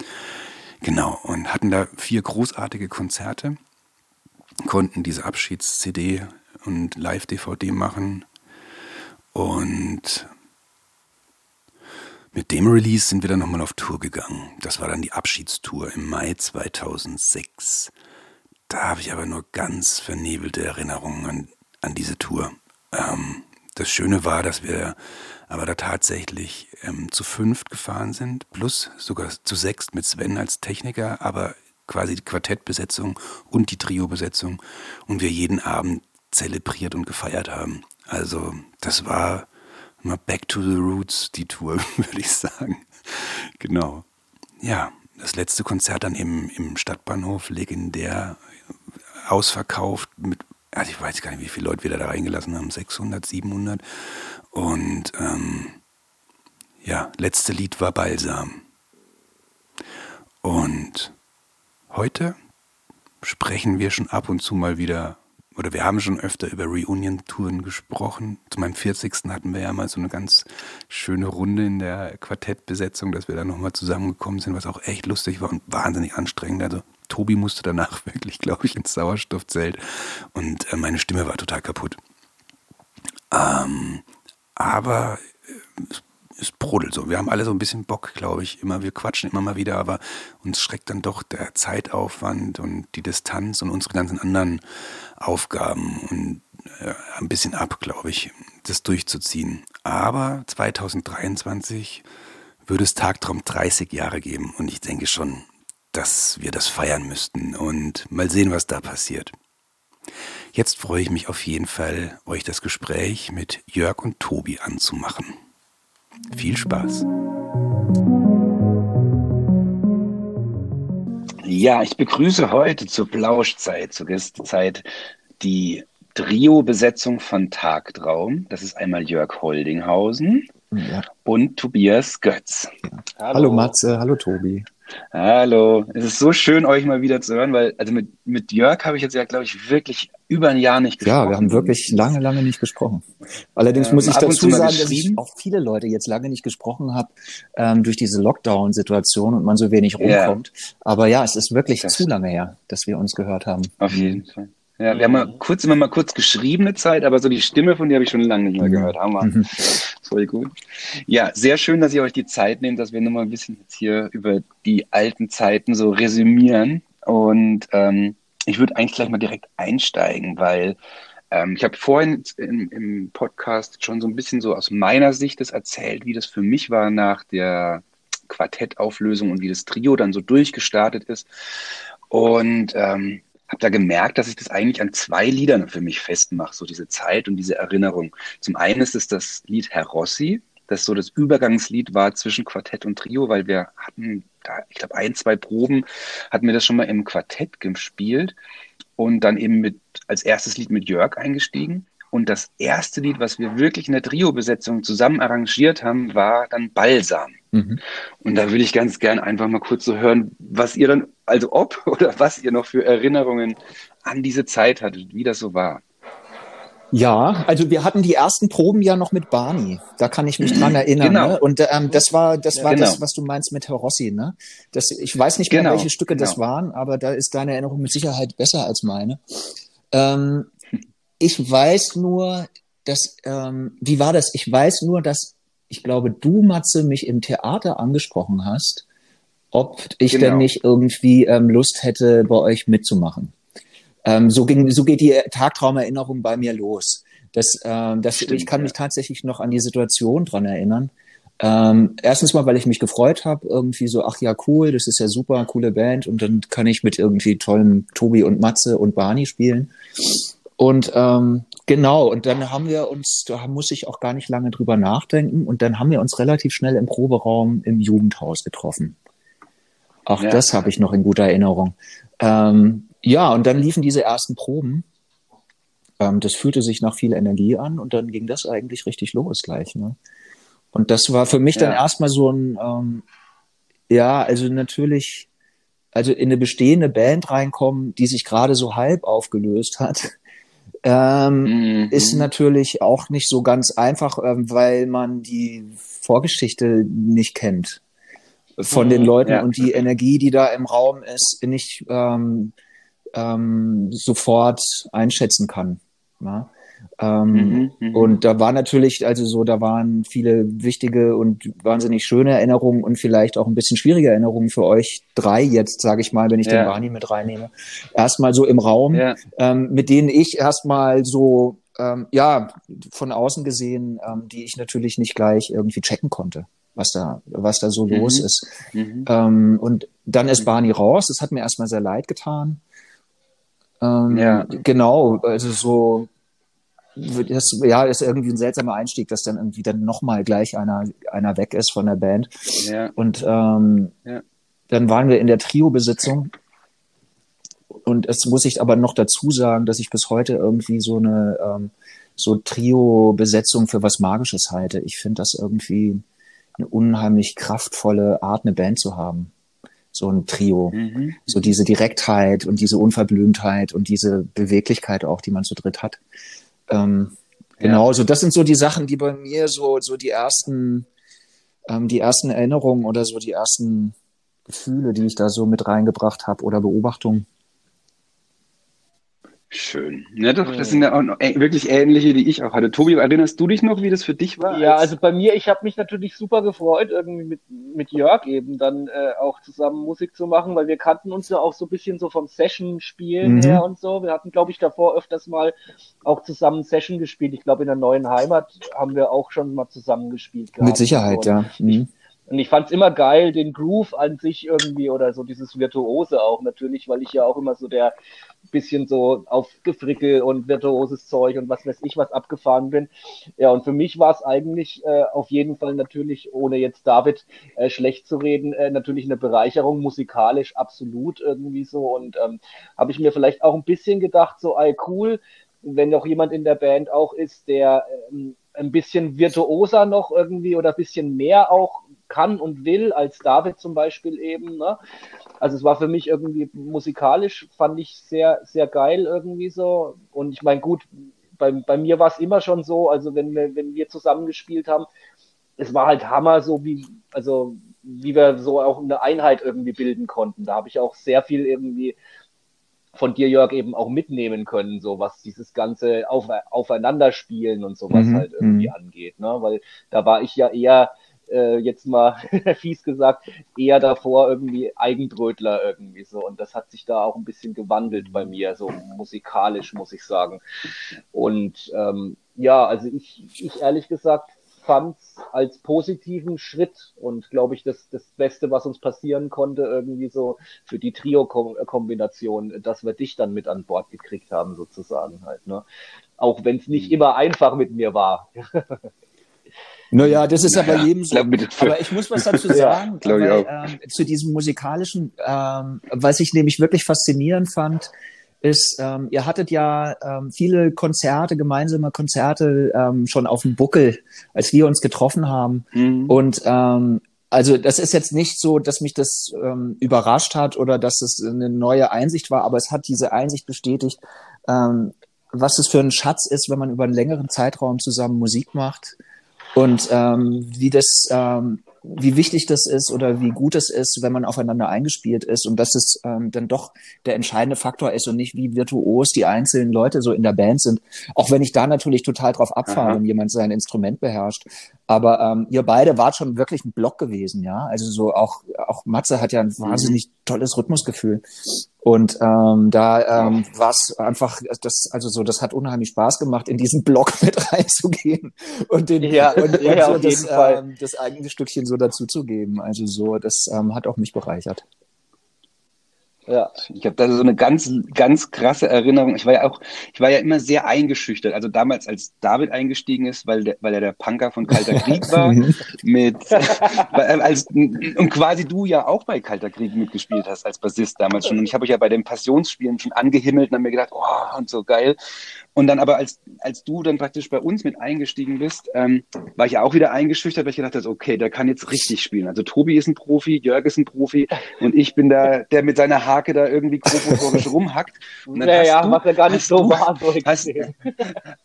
Genau, und hatten da vier großartige Konzerte, konnten diese Abschieds-CD und Live-DVD machen und mit dem Release sind wir dann nochmal auf Tour gegangen. Das war dann die Abschiedstour im Mai 2006. Da habe ich aber nur ganz vernebelte Erinnerungen an, an diese Tour. Ähm, das Schöne war, dass wir aber da tatsächlich ähm, zu fünft gefahren sind, plus sogar zu sechst mit Sven als Techniker, aber quasi die Quartettbesetzung und die Trio-Besetzung und wir jeden Abend zelebriert und gefeiert haben. Also das war mal Back to the Roots, die Tour, würde ich sagen. Genau. Ja, das letzte Konzert dann eben im Stadtbahnhof, legendär ausverkauft mit also ich weiß gar nicht, wie viele Leute wir da reingelassen haben, 600, 700. Und ähm, ja, letzte Lied war Balsam. Und heute sprechen wir schon ab und zu mal wieder, oder wir haben schon öfter über Reunion-Touren gesprochen. Zu meinem 40. hatten wir ja mal so eine ganz schöne Runde in der Quartettbesetzung, dass wir da nochmal zusammengekommen sind, was auch echt lustig war und wahnsinnig anstrengend. Also Tobi musste danach wirklich, glaube ich, ins Sauerstoffzelt und äh, meine Stimme war total kaputt. Ähm, aber äh, es brodelt so. Wir haben alle so ein bisschen Bock, glaube ich. Immer, wir quatschen immer mal wieder, aber uns schreckt dann doch der Zeitaufwand und die Distanz und unsere ganzen anderen Aufgaben und äh, ein bisschen ab, glaube ich, das durchzuziehen. Aber 2023 würde es Tagtraum 30 Jahre geben und ich denke schon, dass wir das feiern müssten und mal sehen, was da passiert. Jetzt freue ich mich auf jeden Fall, euch das Gespräch mit Jörg und Tobi anzumachen. Viel Spaß! Ja, ich begrüße heute zur Plauschzeit, zur Gästezeit, die Trio-Besetzung von Tagtraum. Das ist einmal Jörg Holdinghausen ja. und Tobias Götz. Ja. Hallo. hallo Matze, hallo Tobi. Hallo, es ist so schön, euch mal wieder zu hören, weil also mit, mit Jörg habe ich jetzt ja, glaube ich, wirklich über ein Jahr nicht gesprochen. Ja, wir haben wirklich lange, lange nicht gesprochen. Allerdings ähm, muss ich dazu sagen, dass ich auch viele Leute jetzt lange nicht gesprochen habe ähm, durch diese Lockdown-Situation und man so wenig rumkommt. Ja. Aber ja, es ist wirklich das zu lange her, dass wir uns gehört haben. Auf jeden Fall. Ja, wir haben mal kurz immer mal kurz geschriebene Zeit, aber so die Stimme von dir habe ich schon lange nicht mehr gehört. Hammer. Mhm. Voll gut. Ja, sehr schön, dass ihr euch die Zeit nehmt, dass wir nochmal ein bisschen jetzt hier über die alten Zeiten so resümieren. Und ähm, ich würde eigentlich gleich mal direkt einsteigen, weil ähm, ich habe vorhin im, im Podcast schon so ein bisschen so aus meiner Sicht das erzählt, wie das für mich war nach der Quartettauflösung und wie das Trio dann so durchgestartet ist. Und ähm, habe da gemerkt, dass ich das eigentlich an zwei Liedern für mich festmache, so diese Zeit und diese Erinnerung. Zum einen ist es das Lied Herr Rossi, das so das Übergangslied war zwischen Quartett und Trio, weil wir hatten da, ich glaube, ein, zwei Proben hatten wir das schon mal im Quartett gespielt und dann eben mit als erstes Lied mit Jörg eingestiegen. Und das erste Lied, was wir wirklich in der Trio-Besetzung zusammen arrangiert haben, war dann Balsam. Mhm. Und da würde ich ganz gern einfach mal kurz so hören, was ihr dann, also ob oder was ihr noch für Erinnerungen an diese Zeit hattet, wie das so war. Ja, also wir hatten die ersten Proben ja noch mit Barney. Da kann ich mich dran erinnern. Genau. Ne? Und ähm, das war, das war genau. das, was du meinst mit Herr Rossi. Ne? Das, ich weiß nicht mehr, genau. welche Stücke genau. das waren, aber da ist deine Erinnerung mit Sicherheit besser als meine. Ähm, ich weiß nur, dass, ähm, wie war das? Ich weiß nur, dass ich glaube, du, Matze, mich im Theater angesprochen hast, ob ich genau. denn nicht irgendwie ähm, Lust hätte, bei euch mitzumachen. Ähm, so, ging, so geht die Tagtraumerinnerung bei mir los. Das, ähm, das, Stimmt, ich kann ja. mich tatsächlich noch an die Situation dran erinnern. Ähm, erstens mal, weil ich mich gefreut habe, irgendwie so, ach ja, cool, das ist ja super, coole Band und dann kann ich mit irgendwie tollen Tobi und Matze und Barney spielen. Und ähm, genau, und dann haben wir uns, da muss ich auch gar nicht lange drüber nachdenken, und dann haben wir uns relativ schnell im Proberaum im Jugendhaus getroffen. Auch ja. das habe ich noch in guter Erinnerung. Ähm, ja, und dann liefen diese ersten Proben. Ähm, das fühlte sich nach viel Energie an und dann ging das eigentlich richtig los gleich. Ne? Und das war für mich ja. dann erstmal so ein, ähm, ja, also natürlich, also in eine bestehende Band reinkommen, die sich gerade so halb aufgelöst hat, ähm, mhm. ist natürlich auch nicht so ganz einfach, ähm, weil man die Vorgeschichte nicht kennt von mhm, den Leuten ja. und die Energie, die da im Raum ist, nicht ähm, ähm, sofort einschätzen kann. Ja? Ähm, mhm, mhm, und da war natürlich, also so, da waren viele wichtige und wahnsinnig schöne Erinnerungen und vielleicht auch ein bisschen schwierige Erinnerungen für euch drei jetzt, sage ich mal, wenn ich ja. den Barney mit reinnehme. Erstmal so im Raum, ja. ähm, mit denen ich erstmal so, ähm, ja, von außen gesehen, ähm, die ich natürlich nicht gleich irgendwie checken konnte was da, was da so mhm. los ist. Mhm. Ähm, und dann ist Barney raus. Das hat mir erstmal sehr leid getan. Ähm, ja. Genau, also so das, ja, ist irgendwie ein seltsamer Einstieg, dass dann irgendwie dann nochmal gleich einer, einer weg ist von der Band. Ja. Und ähm, ja. dann waren wir in der Trio-Besitzung. Und es muss ich aber noch dazu sagen, dass ich bis heute irgendwie so eine ähm, so Trio-Besetzung für was Magisches halte. Ich finde das irgendwie eine unheimlich kraftvolle Art, eine Band zu haben. So ein Trio. Mhm. So diese Direktheit und diese Unverblümtheit und diese Beweglichkeit auch, die man zu dritt hat. Ähm, genau, ja. so das sind so die Sachen, die bei mir so, so die ersten, ähm, die ersten Erinnerungen oder so die ersten Gefühle, die ich da so mit reingebracht habe oder Beobachtungen. Schön. Ja, doch, das sind ja auch wirklich ähnliche, die ich auch hatte. Tobi, erinnerst du dich noch, wie das für dich war? Ja, also bei mir, ich habe mich natürlich super gefreut, irgendwie mit, mit Jörg eben dann äh, auch zusammen Musik zu machen, weil wir kannten uns ja auch so ein bisschen so vom Session-Spielen mhm. her und so. Wir hatten, glaube ich, davor öfters mal auch zusammen Session gespielt. Ich glaube, in der neuen Heimat haben wir auch schon mal zusammen gespielt. Mit Sicherheit, ja. Mhm. Und ich fand es immer geil, den Groove an sich irgendwie oder so dieses Virtuose auch natürlich, weil ich ja auch immer so der bisschen so auf Gefrickel und virtuoses Zeug und was weiß ich was abgefahren bin. Ja, und für mich war es eigentlich äh, auf jeden Fall natürlich, ohne jetzt David äh, schlecht zu reden, äh, natürlich eine Bereicherung, musikalisch absolut irgendwie so. Und ähm, habe ich mir vielleicht auch ein bisschen gedacht, so, ey, cool, wenn noch jemand in der Band auch ist, der ähm, ein bisschen virtuoser noch irgendwie oder ein bisschen mehr auch kann und will, als David zum Beispiel eben. Ne? Also es war für mich irgendwie musikalisch, fand ich sehr, sehr geil irgendwie so. Und ich meine, gut, bei, bei mir war es immer schon so, also wenn wir, wenn wir zusammengespielt haben, es war halt Hammer, so wie, also wie wir so auch eine Einheit irgendwie bilden konnten. Da habe ich auch sehr viel irgendwie von dir, Jörg, eben auch mitnehmen können, so was dieses ganze Auf Aufeinanderspielen und sowas mhm. halt irgendwie mhm. angeht. Ne? Weil da war ich ja eher äh, jetzt mal fies gesagt, eher davor irgendwie Eigenbrötler irgendwie so. Und das hat sich da auch ein bisschen gewandelt bei mir, so musikalisch, muss ich sagen. Und ähm, ja, also ich, ich ehrlich gesagt fand es als positiven Schritt und glaube ich, das, das Beste, was uns passieren konnte, irgendwie so für die Trio-Kombination, dass wir dich dann mit an Bord gekriegt haben, sozusagen halt. Ne? Auch wenn es nicht mhm. immer einfach mit mir war. Naja, das ist naja, aber jedem so. Aber ich muss was dazu sagen, ja, weil, ähm, zu diesem musikalischen, ähm, was ich nämlich wirklich faszinierend fand, ist, ähm, ihr hattet ja ähm, viele Konzerte, gemeinsame Konzerte ähm, schon auf dem Buckel, als wir uns getroffen haben. Mhm. Und ähm, also das ist jetzt nicht so, dass mich das ähm, überrascht hat oder dass es eine neue Einsicht war, aber es hat diese Einsicht bestätigt, ähm, was es für ein Schatz ist, wenn man über einen längeren Zeitraum zusammen Musik macht und ähm, wie das, ähm, wie wichtig das ist oder wie gut es ist, wenn man aufeinander eingespielt ist und dass es ähm, dann doch der entscheidende Faktor ist und nicht wie virtuos die einzelnen Leute so in der Band sind. Auch wenn ich da natürlich total drauf abfahre, wenn jemand sein Instrument beherrscht. Aber ähm, ihr beide wart schon wirklich ein Block gewesen, ja. Also so auch auch Matze hat ja ein mhm. wahnsinnig tolles Rhythmusgefühl. Und ähm, da ähm, war es einfach, das, also so, das hat unheimlich Spaß gemacht, in diesen Block mit reinzugehen und den ja, und, und ja, so das, ähm, das eigene Stückchen so dazuzugeben. Also so, das ähm, hat auch mich bereichert. Ja. Ich habe da so eine ganz, ganz krasse Erinnerung. Ich war ja auch, ich war ja immer sehr eingeschüchtert. Also damals, als David eingestiegen ist, weil, der, weil er der Punker von Kalter Krieg war, mit, als, und quasi du ja auch bei Kalter Krieg mitgespielt hast als Bassist damals schon. Und ich habe euch ja bei den Passionsspielen schon angehimmelt und habe mir gedacht, oh, und so geil. Und dann aber, als, als du dann praktisch bei uns mit eingestiegen bist, ähm, war ich auch wieder eingeschüchtert, weil ich gedacht habe, okay, der kann jetzt richtig spielen. Also Tobi ist ein Profi, Jörg ist ein Profi und ich bin da, der mit seiner Hake da irgendwie grob rumhackt. Und dann naja, du, was ja gar nicht so war. Hast,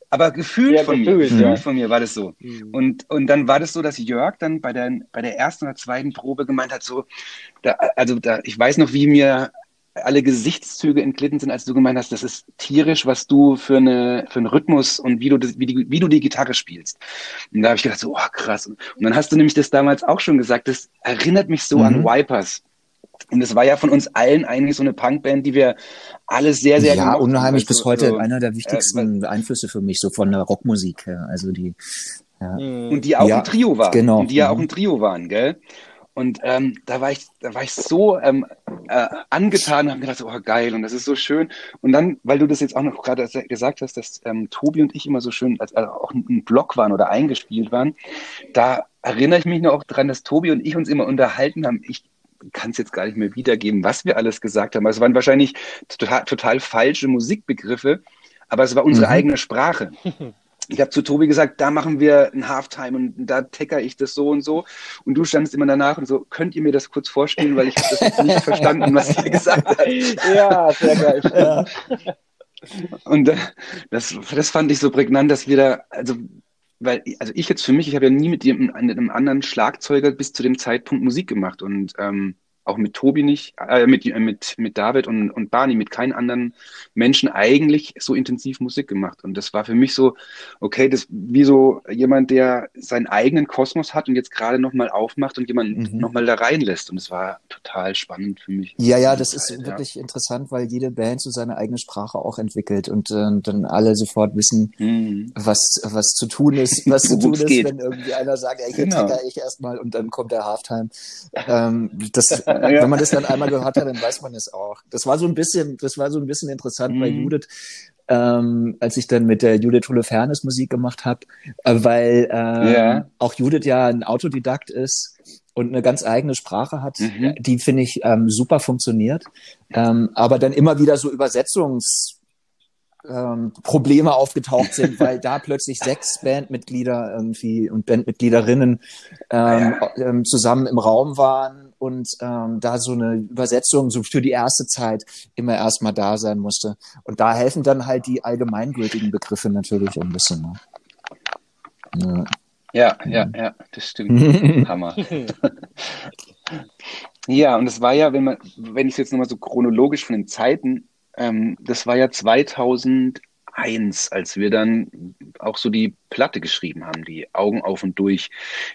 aber gefühlt ja, von gefühlt, mir, ja. von mir war das so. Mhm. Und, und dann war das so, dass Jörg dann bei der, bei der ersten oder zweiten Probe gemeint hat, so, da, also da, ich weiß noch, wie mir alle Gesichtszüge entglitten sind, als du gemeint hast, das ist tierisch, was du für, eine, für einen Rhythmus und wie du, das, wie, die, wie du die Gitarre spielst. Und da habe ich gedacht, so, oh, krass. Und dann hast du nämlich das damals auch schon gesagt, das erinnert mich so mhm. an Wipers. Und es war ja von uns allen eigentlich so eine Punkband, die wir alle sehr, sehr Ja, unheimlich bis heute also, einer der wichtigsten äh, Einflüsse für mich, so von der Rockmusik her. Also die, ja. Und die auch ja, ein Trio waren. Genau. Und die ja auch mhm. ein Trio waren, gell? Und ähm, da war ich, da war ich so ähm, äh, angetan und habe gedacht, oh geil, und das ist so schön. Und dann, weil du das jetzt auch noch gerade gesagt hast, dass ähm, Tobi und ich immer so schön als, also auch ein Block waren oder eingespielt waren, da erinnere ich mich noch auch dran, dass Tobi und ich uns immer unterhalten haben. Ich kann es jetzt gar nicht mehr wiedergeben, was wir alles gesagt haben. Also es waren wahrscheinlich total, total falsche Musikbegriffe, aber es war unsere mhm. eigene Sprache. ich habe zu Tobi gesagt, da machen wir ein Halftime und da tacker ich das so und so. Und du standest immer danach und so, könnt ihr mir das kurz vorspielen, weil ich habe das nicht verstanden, was ihr gesagt habt. Ja, sehr geil. Ja. Und äh, das, das fand ich so prägnant, dass wir da, also weil, also ich jetzt für mich, ich habe ja nie mit einem anderen Schlagzeuger bis zu dem Zeitpunkt Musik gemacht und ähm, auch mit Tobi nicht, äh, mit, äh, mit, mit David und, und Barney, mit keinen anderen Menschen eigentlich so intensiv Musik gemacht. Und das war für mich so, okay, das wie so jemand, der seinen eigenen Kosmos hat und jetzt gerade nochmal aufmacht und jemanden mhm. nochmal da reinlässt. Und es war total spannend für mich. Ja, ja, das ist wirklich ja. interessant, weil jede Band so seine eigene Sprache auch entwickelt und äh, dann alle sofort wissen, mhm. was, was zu tun ist, was zu tun ist, geht. wenn irgendwie einer sagt, ey, hier genau. ich erstmal und dann kommt der Halftime. Ähm, das ja. Wenn man das dann einmal gehört hat, dann weiß man es auch. Das war so ein bisschen, das war so ein bisschen interessant mhm. bei Judith, ähm, als ich dann mit der Judith Holofernes Musik gemacht habe, äh, weil ähm, ja. auch Judith ja ein Autodidakt ist und eine ganz eigene Sprache hat, mhm. die finde ich ähm, super funktioniert, ähm, aber dann immer wieder so Übersetzungs ähm, Probleme aufgetaucht sind, weil da plötzlich sechs Bandmitglieder irgendwie und Bandmitgliederinnen ähm, ja. ähm, zusammen im Raum waren und ähm, da so eine Übersetzung so für die erste Zeit immer erstmal da sein musste. Und da helfen dann halt die allgemeingültigen Begriffe natürlich ein bisschen. Ne? Ja. ja, ja, ja, das stimmt. Hammer. ja, und es war ja, wenn man, wenn ich es jetzt nochmal so chronologisch von den Zeiten, ähm, das war ja 2001, als wir dann auch so die Platte geschrieben haben, die Augen auf und durch,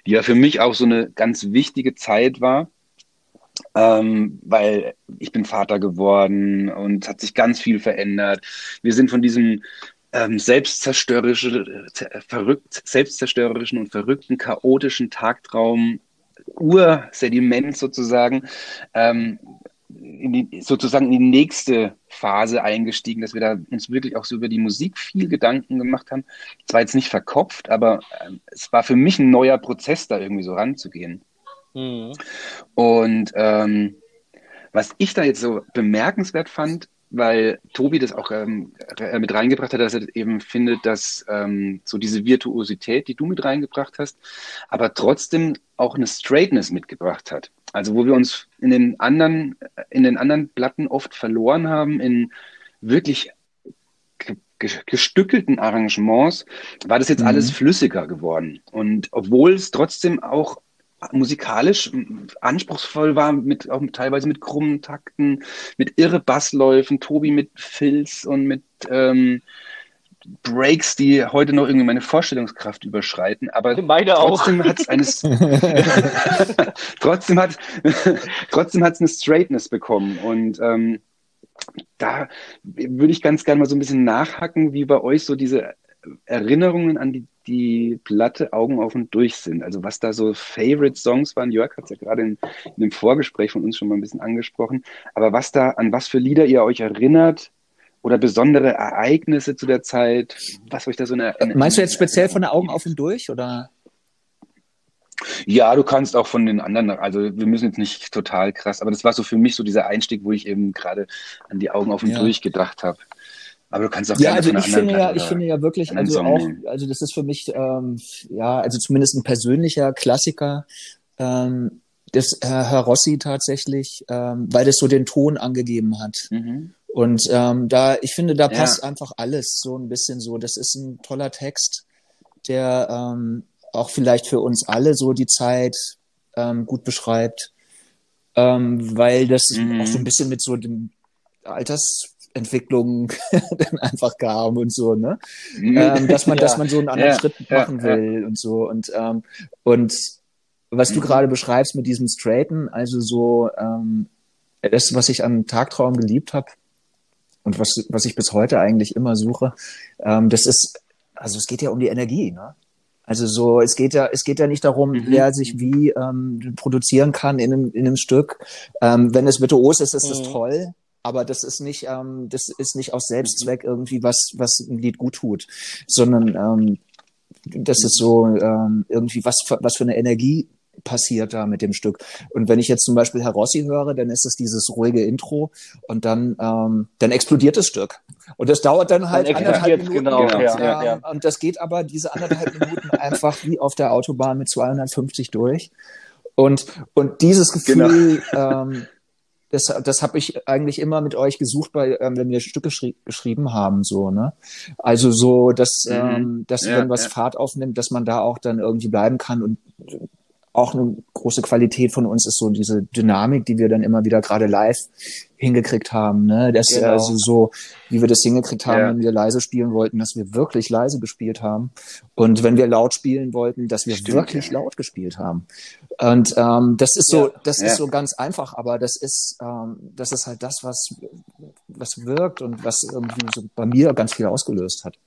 die ja für mich auch so eine ganz wichtige Zeit war ähm, weil ich bin Vater geworden und hat sich ganz viel verändert. Wir sind von diesem ähm, selbstzerstörerischen, äh, verrückt, selbstzerstörerischen und verrückten, chaotischen Tagtraum, Ursediment sozusagen, ähm, in die, sozusagen in die nächste Phase eingestiegen, dass wir da uns wirklich auch so über die Musik viel Gedanken gemacht haben. Zwar jetzt nicht verkopft, aber äh, es war für mich ein neuer Prozess, da irgendwie so ranzugehen. Mhm. Und ähm, was ich da jetzt so bemerkenswert fand, weil Tobi das auch ähm, mit reingebracht hat, dass er eben findet, dass ähm, so diese Virtuosität, die du mit reingebracht hast, aber trotzdem auch eine Straightness mitgebracht hat. Also wo wir uns in den anderen, in den anderen Platten oft verloren haben, in wirklich gestückelten Arrangements, war das jetzt mhm. alles flüssiger geworden. Und obwohl es trotzdem auch musikalisch anspruchsvoll war, mit, auch teilweise mit krummen Takten, mit irre Bassläufen, Tobi mit Filz und mit ähm, Breaks, die heute noch irgendwie meine Vorstellungskraft überschreiten, aber meine trotzdem hat es eines trotzdem hat trotzdem hat es eine Straightness bekommen und ähm, da würde ich ganz gerne mal so ein bisschen nachhacken, wie bei euch so diese Erinnerungen an die die Platte Augen auf und durch sind. Also was da so Favorite Songs waren, Jörg hat es ja gerade in, in, dem Vorgespräch von uns schon mal ein bisschen angesprochen, aber was da, an was für Lieder ihr euch erinnert oder besondere Ereignisse zu der Zeit, was euch da so eine... eine Meinst du jetzt speziell von der Augen auf und durch oder? Ja, du kannst auch von den anderen, also wir müssen jetzt nicht total krass, aber das war so für mich so dieser Einstieg, wo ich eben gerade an die Augen auf und ja. durch gedacht habe. Aber du kannst auch ja, also ich finde ja, ich finde ja wirklich, also auch, also das ist für mich ähm, ja, also zumindest ein persönlicher Klassiker. Ähm, das äh, Herr Rossi tatsächlich, ähm, weil das so den Ton angegeben hat. Mhm. Und ähm, da, ich finde, da passt ja. einfach alles so ein bisschen so. Das ist ein toller Text, der ähm, auch vielleicht für uns alle so die Zeit ähm, gut beschreibt, ähm, weil das mhm. auch so ein bisschen mit so dem Alters Entwicklung dann einfach kam und so, ne? Mhm. Ähm, dass man, ja. dass man so einen anderen ja. Schritt machen will und so. Und, ähm, und was du mhm. gerade beschreibst mit diesem Straighten, also so ähm, das, was ich am Tagtraum geliebt habe und was, was ich bis heute eigentlich immer suche, ähm, das ist, also es geht ja um die Energie, ne? Also so, es geht ja, es geht ja nicht darum, mhm. wer sich wie ähm, produzieren kann in einem, in einem Stück. Ähm, wenn es virtuos ist, ist es mhm. toll aber das ist nicht, ähm, das ist nicht aus Selbstzweck irgendwie was, was ein Lied gut tut, sondern ähm, das ist so ähm, irgendwie was, was für eine Energie passiert da mit dem Stück. Und wenn ich jetzt zum Beispiel Herr Rossi höre, dann ist es dieses ruhige Intro und dann, ähm, dann explodiert das Stück. Und das dauert dann halt dann anderthalb Minuten. Genau, und, ja, ja, ja. und das geht aber diese anderthalb Minuten einfach wie auf der Autobahn mit 250 durch. Und, und dieses Gefühl, genau. ähm, das, das habe ich eigentlich immer mit euch gesucht, bei, ähm, wenn wir Stücke geschrieben haben, so, ne? Also so, dass, mhm. ähm, dass ja, wenn was ja. Fahrt aufnimmt, dass man da auch dann irgendwie bleiben kann und auch eine große Qualität von uns ist so diese Dynamik, die wir dann immer wieder gerade live hingekriegt haben. Ne? Das genau. also so, wie wir das hingekriegt haben, ja. wenn wir leise spielen wollten, dass wir wirklich leise gespielt haben. Und wenn wir laut spielen wollten, dass wir Stimmt, wirklich ja. laut gespielt haben. Und ähm, das ist so, ja. das ist so ganz einfach, aber das ist, ähm, das ist halt das, was, was wirkt und was irgendwie so bei mir ganz viel ausgelöst hat.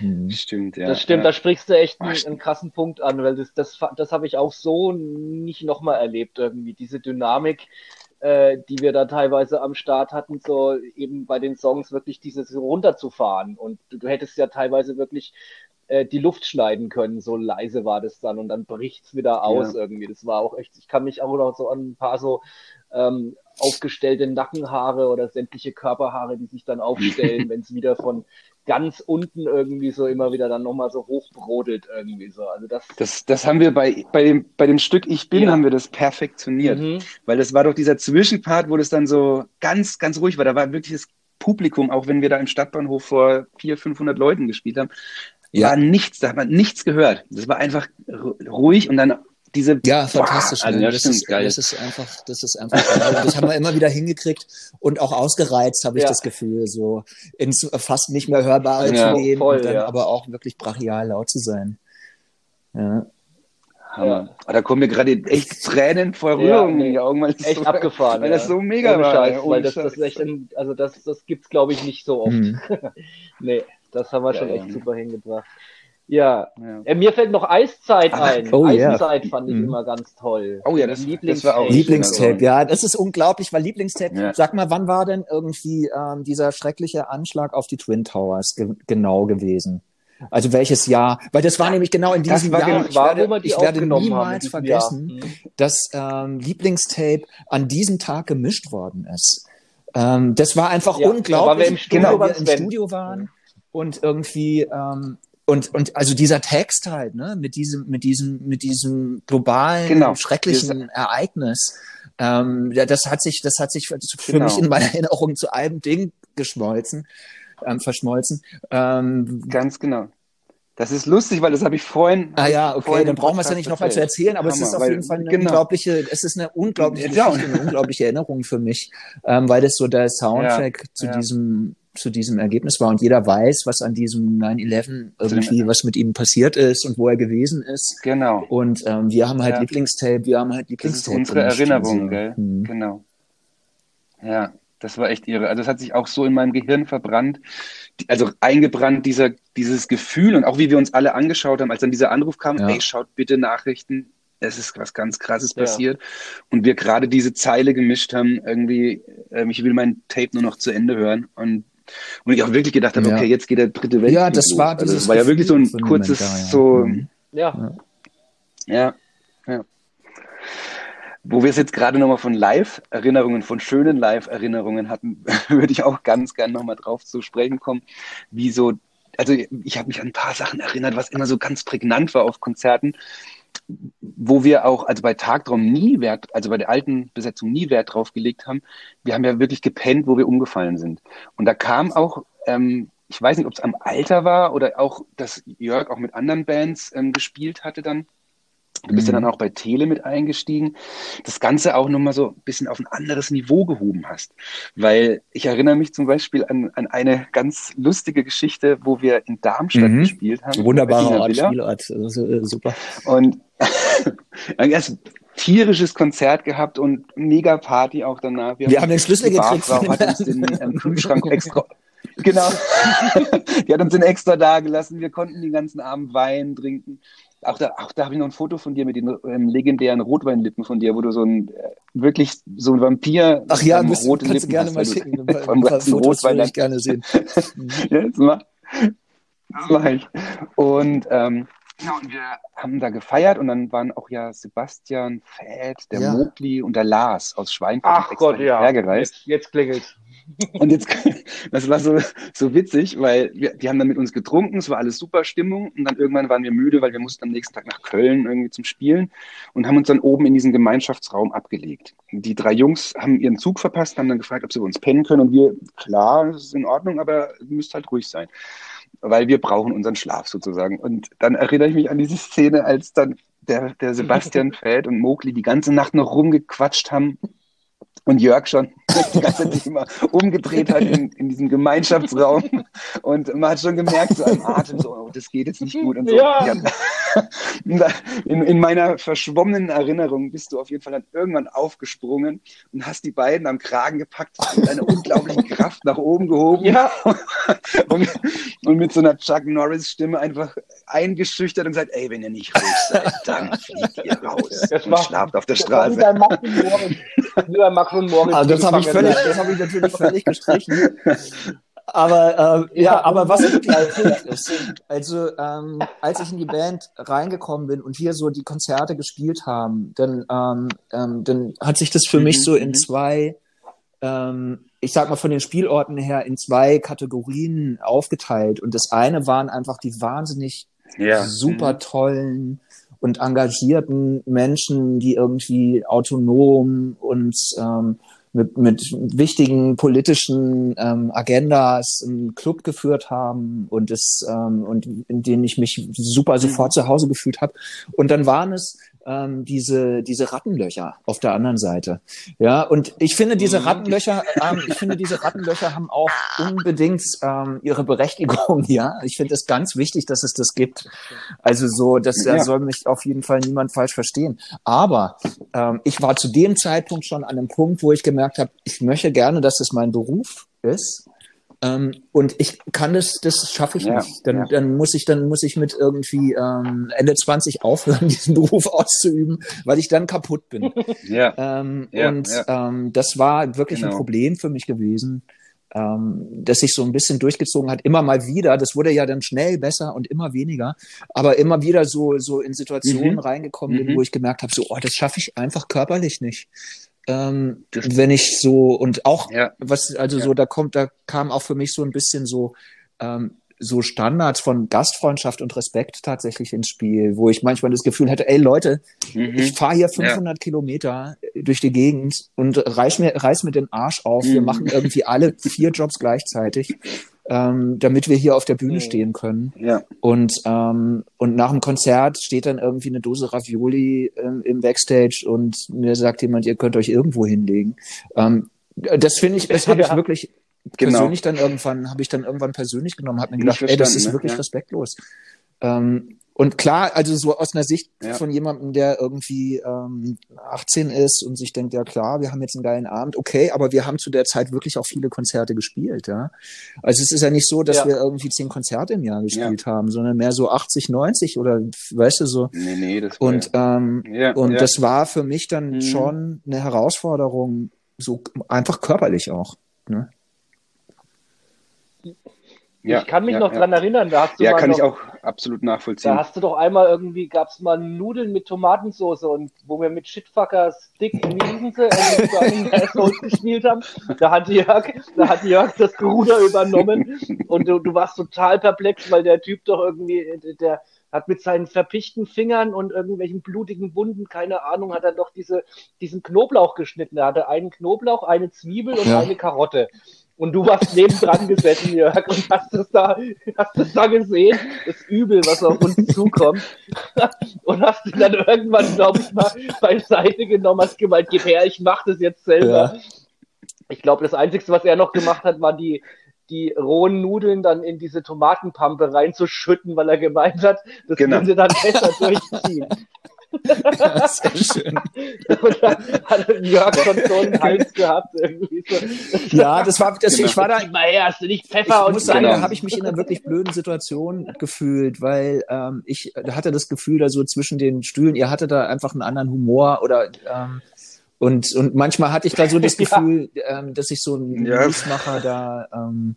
Mhm. Stimmt, ja. Das stimmt, ja. da sprichst du echt einen, einen, krassen Punkt an, weil das, das, das habe ich auch so nicht nochmal erlebt irgendwie. Diese Dynamik, äh, die wir da teilweise am Start hatten, so eben bei den Songs wirklich dieses runterzufahren. Und du, du hättest ja teilweise wirklich äh, die Luft schneiden können, so leise war das dann und dann bricht's wieder aus ja. irgendwie. Das war auch echt, ich kann mich auch noch so an ein paar so ähm, aufgestellte Nackenhaare oder sämtliche Körperhaare, die sich dann aufstellen, wenn es wieder von ganz unten irgendwie so immer wieder dann nochmal so hochbrodelt irgendwie so. Also das, das, das haben wir bei, bei, dem, bei dem Stück Ich bin, ja. haben wir das perfektioniert. Mhm. Weil das war doch dieser Zwischenpart, wo das dann so ganz, ganz ruhig war. Da war wirklich das Publikum, auch wenn wir da im Stadtbahnhof vor 400, 500 Leuten gespielt haben, ja. war nichts, da hat man nichts gehört. Das war einfach ruhig und dann diese ja fantastisch boah, also ne? das, ist, geil. das ist einfach das ist einfach geil. das haben wir immer wieder hingekriegt und auch ausgereizt habe ich ja. das Gefühl so ins fast nicht mehr hörbare ja, zu gehen voll, und dann ja. aber auch wirklich brachial laut zu sein ja Hammer. Ja. Da kommen mir gerade echt Tränen vor Rührung ja, nee, in die Augen, weil echt so, abgefahren, weil das so mega war. Scheiß, weil das, das echt, ein, also das, das gibt's glaube ich nicht so oft. Hm. nee, das haben wir schon echt super hingebracht. Ja, ja. Äh, mir fällt noch Eiszeit ein. Oh, Eiszeit yeah. fand ich mhm. immer ganz toll. Oh ja, das, Lieblingstape. das war auch Lieblingstape. Ja, das ist unglaublich, weil Lieblingstape. Ja. Sag mal, wann war denn irgendwie ähm, dieser schreckliche Anschlag auf die Twin Towers ge genau gewesen? Also welches Jahr? Weil das war nämlich genau in diesem Jahr. Genau, ich war, werde, ich werde niemals vergessen, Jahr. Mhm. dass ähm, Lieblingstape an diesem Tag gemischt worden ist. Ähm, das war einfach ja, unglaublich. wir im Studio, genau, wir im Studio waren und irgendwie ähm, und, und also dieser Text halt, ne, mit diesem, mit diesem, mit diesem globalen, genau. schrecklichen Diese, Ereignis, ähm, ja, das hat sich, das hat sich für, genau. mich in meiner Erinnerung zu einem Ding geschmolzen, ähm, verschmolzen. Ähm, Ganz genau. Das ist lustig, weil das habe ich vorhin. Ah ja, okay, dann brauchen wir es ja nicht nochmal zu erzählen, aber Hammer, es ist auf jeden Fall eine genau. unglaubliche, es ist eine unglaubliche, ja. eine unglaubliche Erinnerung für mich, ähm, weil das so der Soundtrack ja, zu ja. diesem zu diesem Ergebnis war. Und jeder weiß, was an diesem 9-11 irgendwie, was mit ihm passiert ist und wo er gewesen ist. Genau. Und ähm, wir haben halt ja. Lieblingstape, wir haben halt Lieblingstape. Das ist unsere Erinnerung, gell? Mhm. Genau. Ja, das war echt irre. Also es hat sich auch so in meinem Gehirn verbrannt, also eingebrannt, dieser, dieses Gefühl und auch wie wir uns alle angeschaut haben, als dann dieser Anruf kam, ja. ey, schaut bitte Nachrichten, es ist was ganz Krasses ja. passiert. Und wir gerade diese Zeile gemischt haben, irgendwie, äh, ich will mein Tape nur noch zu Ende hören. Und und ich auch wirklich gedacht habe, ja. okay, jetzt geht der dritte Weltkrieg Ja, das los. war, also das war ja wirklich so ein kurzes, da, ja. so, mhm. ja. ja, ja. Wo wir es jetzt gerade nochmal von Live-Erinnerungen, von schönen Live-Erinnerungen hatten, würde ich auch ganz gern nochmal drauf zu sprechen kommen, wie so, also ich habe mich an ein paar Sachen erinnert, was immer so ganz prägnant war auf Konzerten wo wir auch, also bei Tagtraum nie Wert, also bei der alten Besetzung nie Wert drauf gelegt haben. Wir haben ja wirklich gepennt, wo wir umgefallen sind. Und da kam auch, ähm, ich weiß nicht, ob es am Alter war oder auch, dass Jörg auch mit anderen Bands ähm, gespielt hatte dann. Du bist mhm. ja dann auch bei Tele mit eingestiegen. Das Ganze auch nochmal so ein bisschen auf ein anderes Niveau gehoben hast. Weil ich erinnere mich zum Beispiel an, an eine ganz lustige Geschichte, wo wir in Darmstadt mhm. gespielt haben. Wunderbarer Ort, Spielort. Also, super. Und erst tierisches Konzert gehabt und mega Party auch danach. Wir, wir haben den Schlüssel gekriegt. Frau hat uns den ähm, Kühlschrank extra Genau. die hat uns den extra da gelassen. Wir konnten den ganzen Abend Wein trinken. Auch da, auch da habe ich noch ein Foto von dir mit den ähm, legendären Rotweinlippen von dir, wo du so ein äh, wirklich so ein Vampir Ach ja, ähm, müssen, rote kannst Lippen du gerne hast, mal schicken. Du, vom Fotos Rotwein würde ich gerne sehen. ja, jetzt mach. Das mache ich. Und ähm, ja, und wir haben da gefeiert und dann waren auch ja Sebastian, Fett, der ja. Mogli und der Lars aus Schweinfurt Ach Gott, ja. hergereist. Jetzt, jetzt klingelt und jetzt, das war so, so witzig, weil wir, die haben dann mit uns getrunken, es war alles super Stimmung und dann irgendwann waren wir müde, weil wir mussten am nächsten Tag nach Köln irgendwie zum Spielen und haben uns dann oben in diesen Gemeinschaftsraum abgelegt. Die drei Jungs haben ihren Zug verpasst, haben dann gefragt, ob sie bei uns pennen können und wir, klar, das ist in Ordnung, aber ihr müsst halt ruhig sein, weil wir brauchen unseren Schlaf sozusagen. Und dann erinnere ich mich an diese Szene, als dann der, der Sebastian Feld und Mogli die ganze Nacht noch rumgequatscht haben und Jörg schon die ganze Zeit immer umgedreht hat in, in diesem Gemeinschaftsraum und man hat schon gemerkt, so am Atem, so, oh, das geht jetzt nicht gut und so. Ja. In, in, meiner verschwommenen Erinnerung bist du auf jeden Fall dann irgendwann aufgesprungen und hast die beiden am Kragen gepackt und eine unglaubliche Kraft nach oben gehoben ja. und, und mit so einer Chuck Norris Stimme einfach eingeschüchtert und gesagt, ey, wenn ihr nicht ruhig seid, dann fliegt ihr raus das und schlaft auf der Straße. Wie Max und Moritz. Also das habe ich völlig, das habe ich natürlich völlig gestrichen. Aber äh, ja, aber was wirklich Punkt ist, also ähm, als ich in die Band reingekommen bin und wir so die Konzerte gespielt haben, dann, ähm, ähm, dann hat sich das für mhm, mich so in mhm. zwei, ähm, ich sag mal von den Spielorten her, in zwei Kategorien aufgeteilt. Und das eine waren einfach die wahnsinnig ja. super mhm. tollen und engagierten Menschen, die irgendwie autonom und ähm, mit, mit wichtigen politischen ähm, Agendas einen Club geführt haben und es ähm, und in denen ich mich super sofort zu Hause gefühlt habe. Und dann waren es ähm, diese, diese Rattenlöcher auf der anderen Seite. Ja, und ich finde, diese mhm. Rattenlöcher, ähm, ich finde, diese Rattenlöcher haben auch unbedingt ähm, ihre Berechtigung, ja. Ich finde es ganz wichtig, dass es das gibt. Also so, das ja. soll mich auf jeden Fall niemand falsch verstehen. Aber ähm, ich war zu dem Zeitpunkt schon an einem Punkt, wo ich gemerkt habe, ich möchte gerne, dass es mein Beruf ist. Ähm, und ich kann das, das schaffe ich ja, nicht. Dann, ja. dann muss ich, dann muss ich mit irgendwie ähm, Ende 20 aufhören, diesen Beruf auszuüben, weil ich dann kaputt bin. Ja. Ähm, ja und Ähm, das war wirklich genau. ein Problem für mich gewesen, ähm, das sich so ein bisschen durchgezogen hat, immer mal wieder. Das wurde ja dann schnell besser und immer weniger, aber immer wieder so so in Situationen mhm. reingekommen bin, mhm. wo ich gemerkt habe, so, oh, das schaffe ich einfach körperlich nicht. Ähm, wenn ich so und auch ja. was also ja. so da kommt da kam auch für mich so ein bisschen so ähm, so Standards von Gastfreundschaft und Respekt tatsächlich ins Spiel, wo ich manchmal das Gefühl hatte, ey Leute, mhm. ich fahre hier 500 ja. Kilometer durch die Gegend und reiß mir, reiß mir den Arsch auf. Mhm. Wir machen irgendwie alle vier Jobs gleichzeitig ähm, damit wir hier auf der Bühne mhm. stehen können. Ja. Und, ähm, und nach dem Konzert steht dann irgendwie eine Dose Ravioli ähm, im Backstage und mir sagt jemand, ihr könnt euch irgendwo hinlegen. Ähm, das finde ich, das habe ich wirklich genau. persönlich dann irgendwann, habe ich dann irgendwann persönlich genommen, habe mir gedacht, ey, das ist ne? wirklich ja. respektlos. Ähm, und klar, also so aus einer Sicht ja. von jemandem, der irgendwie ähm, 18 ist und sich denkt, ja klar, wir haben jetzt einen geilen Abend, okay, aber wir haben zu der Zeit wirklich auch viele Konzerte gespielt, ja. Also es ist ja nicht so, dass ja. wir irgendwie zehn Konzerte im Jahr gespielt ja. haben, sondern mehr so 80, 90 oder weißt du so. Nee, nee, das war und ähm, und das war für mich dann mhm. schon eine Herausforderung, so einfach körperlich auch. Ne? Ja, ich kann mich ja, noch ja. dran erinnern, da hast du Ja, mal kann noch, ich auch absolut nachvollziehen. Da hast du doch einmal irgendwie, gab es mal Nudeln mit Tomatensauce und wo wir mit Shitfucker Stick, wie hießen sie, äh, gespielt haben, da hat Jörg, da hat Jörg das Ruder übernommen und du, du warst total perplex, weil der Typ doch irgendwie, der hat mit seinen verpichten Fingern und irgendwelchen blutigen Wunden, keine Ahnung, hat er doch diese, diesen Knoblauch geschnitten. Er hatte einen Knoblauch, eine Zwiebel und ja. eine Karotte. Und du warst nebendran gesessen, Jörg, und hast es da, hast es da gesehen, das Übel, was auf uns zukommt. und hast ihn dann irgendwann, glaube ich, mal beiseite genommen, hast gemeint, gib her, ich mach das jetzt selber. Ja. Ich glaube, das Einzige, was er noch gemacht hat, war die, die rohen Nudeln dann in diese Tomatenpampe reinzuschütten, weil er gemeint hat, das genau. können sie dann besser durchziehen. Ja, sehr schön. Und dann hat Jörg schon so einen Hals gehabt. Irgendwie so. Ja, das war, das, genau. ich war da. Mal her, hast du nicht Pfeffer ich und muss sagen, da habe ich mich in einer wirklich blöden Situation gefühlt, weil ähm, ich hatte das Gefühl, da so zwischen den Stühlen, ihr hattet da einfach einen anderen Humor oder ähm, und, und manchmal hatte ich da so das Gefühl, ja. ähm, dass ich so ein ja. Da ähm,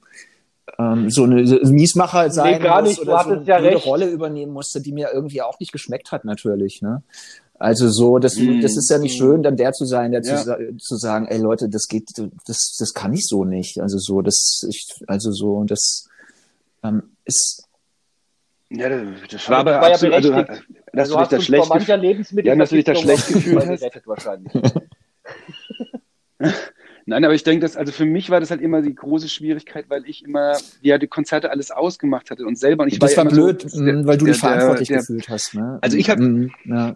ähm, so eine Miesmacher sein nee, gar nicht. oder so eine ja Rolle übernehmen musste, die mir irgendwie auch nicht geschmeckt hat natürlich. Ne? Also so, das, mm. das ist ja nicht schön, dann der zu sein, der ja. zu, zu sagen, ey Leute, das geht, das, das kann ich so nicht. Also so, das, ich, also so, das ähm, ist ja, das, das war aber, aber absolut, ja also, dass du dich da schlecht, ja, dass du dich da schlecht gefühlt hast. Wahrscheinlich. Nein, aber ich denke, dass, also für mich war das halt immer die große Schwierigkeit, weil ich immer, ja, die Konzerte alles ausgemacht hatte und selber. Und ich das war, war blöd, so, der, weil du dich verantwortlich der, gefühlt hast, ne? Also ich habe, mhm, ja.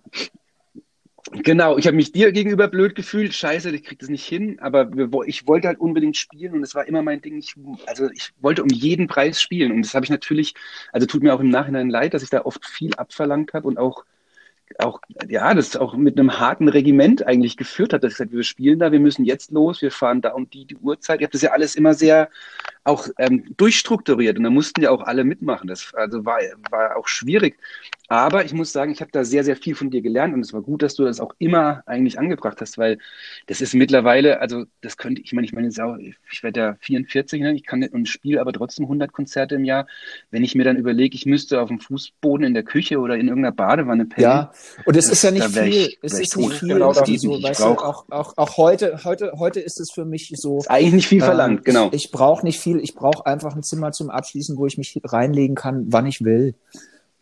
Genau, ich habe mich dir gegenüber blöd gefühlt. Scheiße, ich krieg das nicht hin. Aber ich wollte halt unbedingt spielen und es war immer mein Ding. Ich, also ich wollte um jeden Preis spielen und das habe ich natürlich. Also tut mir auch im Nachhinein leid, dass ich da oft viel abverlangt habe und auch auch, ja, das auch mit einem harten Regiment eigentlich geführt hat, dass ich gesagt, wir spielen da, wir müssen jetzt los, wir fahren da um die, die Uhrzeit. Ich habe das ja alles immer sehr auch ähm, durchstrukturiert und da mussten ja auch alle mitmachen. Das also war, war auch schwierig. Aber ich muss sagen, ich habe da sehr, sehr viel von dir gelernt und es war gut, dass du das auch immer eigentlich angebracht hast, weil das ist mittlerweile, also das könnte, ich meine, ich meine, ich werde ja 44, ne? ich kann nicht und spiele aber trotzdem 100 Konzerte im Jahr. Wenn ich mir dann überlege, ich müsste auf dem Fußboden in der Küche oder in irgendeiner Badewanne pennen. Ja, und es ist ja nicht viel, ich, es ist nicht viel, genau, so, weißt du, auch, auch, auch heute, heute, heute ist es für mich so. Ist eigentlich nicht viel verlangt, äh, genau. Ich, ich brauche nicht viel, ich brauche einfach ein Zimmer zum Abschließen, wo ich mich reinlegen kann, wann ich will.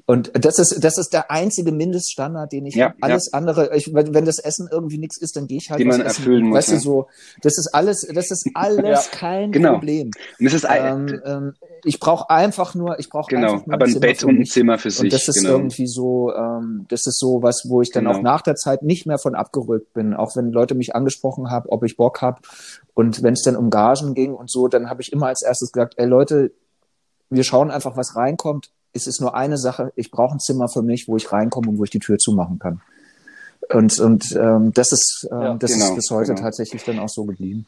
Und das ist, das ist der einzige Mindeststandard, den ich ja, alles ja. andere, ich, wenn, das Essen irgendwie nichts ist, dann gehe ich halt. Die man essen. erfüllen muss. Weißt ja. du so, das ist alles, das ist alles kein genau. Problem. Und es ist ähm, ähm, ich brauche einfach nur, ich brauche genau, einfach nur aber ein, ein Bett und ein Zimmer für sich. Und das ist genau. irgendwie so, ähm, das ist so was, wo ich dann genau. auch nach der Zeit nicht mehr von abgerückt bin, auch wenn Leute mich angesprochen haben, ob ich Bock habe. Und wenn es dann um Gagen ging und so, dann habe ich immer als erstes gesagt, ey Leute, wir schauen einfach, was reinkommt es ist nur eine Sache, ich brauche ein Zimmer für mich, wo ich reinkomme und wo ich die Tür zumachen kann. Und, und ähm, das ist, äh, ja, das genau, ist bis heute genau. tatsächlich dann auch so geblieben.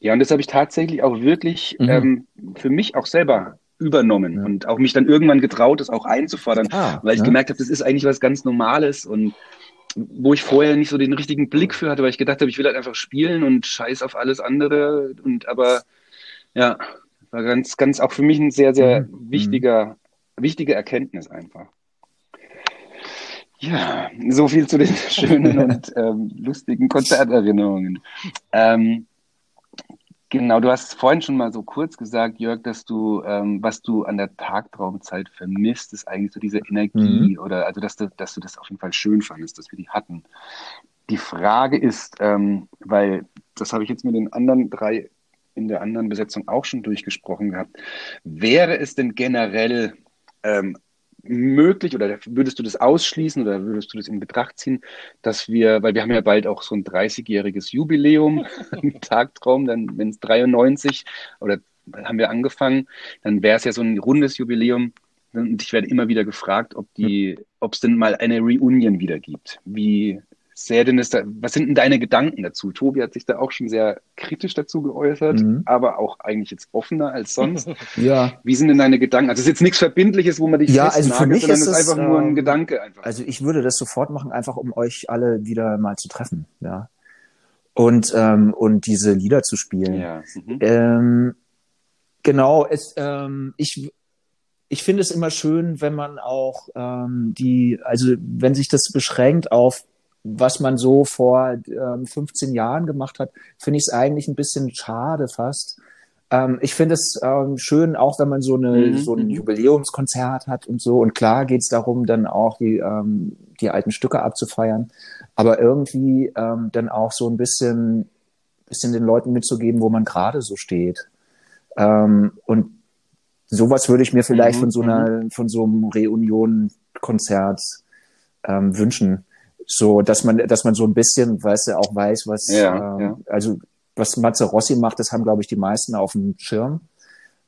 Ja, und das habe ich tatsächlich auch wirklich mhm. ähm, für mich auch selber übernommen ja. und auch mich dann irgendwann getraut, das auch einzufordern, ah, weil ich ja. gemerkt habe, das ist eigentlich was ganz Normales und wo ich vorher nicht so den richtigen Blick für hatte, weil ich gedacht habe, ich will halt einfach spielen und scheiß auf alles andere und aber ja, war ganz, ganz auch für mich ein sehr, sehr mhm. wichtiger, wichtige Erkenntnis einfach. Ja, so viel zu den schönen und ähm, lustigen Konzerterinnerungen. Ähm, genau, du hast vorhin schon mal so kurz gesagt, Jörg, dass du, ähm, was du an der Tagtraumzeit vermisst, ist eigentlich so diese Energie mhm. oder also, dass du, dass du das auf jeden Fall schön fandest, dass wir die hatten. Die Frage ist, ähm, weil das habe ich jetzt mit den anderen drei in der anderen Besetzung auch schon durchgesprochen gehabt. Wäre es denn generell ähm, möglich oder würdest du das ausschließen oder würdest du das in Betracht ziehen, dass wir, weil wir haben ja bald auch so ein 30-jähriges Jubiläum im Tagtraum, dann wenn es 93 oder haben wir angefangen, dann wäre es ja so ein rundes Jubiläum und ich werde immer wieder gefragt, ob die, ob es denn mal eine Reunion wieder gibt. Wie sehr denn ist da, was sind denn deine Gedanken dazu? Tobi hat sich da auch schon sehr kritisch dazu geäußert, mhm. aber auch eigentlich jetzt offener als sonst. ja. Wie sind denn deine Gedanken? Also es ist jetzt nichts Verbindliches, wo man dich ja, also für mich sondern ist es ist einfach äh, nur ein ähm, Gedanke einfach. Also ich würde das sofort machen, einfach um euch alle wieder mal zu treffen, ja. Und, ähm, und diese Lieder zu spielen. Ja. Mhm. Ähm, genau, es, ähm, ich, ich finde es immer schön, wenn man auch ähm, die, also wenn sich das beschränkt auf was man so vor ähm, 15 Jahren gemacht hat, finde ich es eigentlich ein bisschen schade fast. Ähm, ich finde es ähm, schön, auch wenn man so, eine, mhm. so ein mhm. Jubiläumskonzert hat und so. Und klar geht es darum, dann auch die, ähm, die alten Stücke abzufeiern. Aber irgendwie ähm, dann auch so ein bisschen, bisschen den Leuten mitzugeben, wo man gerade so steht. Ähm, und sowas würde ich mir vielleicht mhm. von so einer, mhm. von so einem Reunion-Konzert wünschen so, dass man, dass man so ein bisschen, weißt du, auch weiß, was, ja, ähm, ja. also was Matze Rossi macht, das haben, glaube ich, die meisten auf dem Schirm.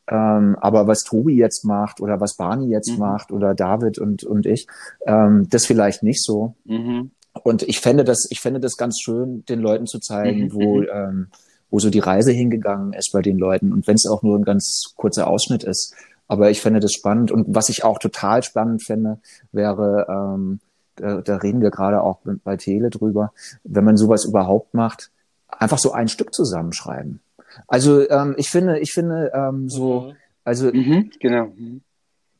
Ähm, aber was Tobi jetzt macht oder was Barney jetzt mhm. macht oder David und, und ich, ähm, das vielleicht nicht so. Mhm. Und ich fände das, ich fände das ganz schön, den Leuten zu zeigen, mhm. wo, mhm. ähm, wo so die Reise hingegangen ist bei den Leuten. Und wenn es auch nur ein ganz kurzer Ausschnitt ist. Aber ich fände das spannend. Und was ich auch total spannend fände, wäre, ähm, da, da reden wir gerade auch bei Tele drüber, wenn man sowas überhaupt macht, einfach so ein Stück zusammenschreiben. Also ähm, ich finde, ich finde ähm, so, mhm. also mhm, genau.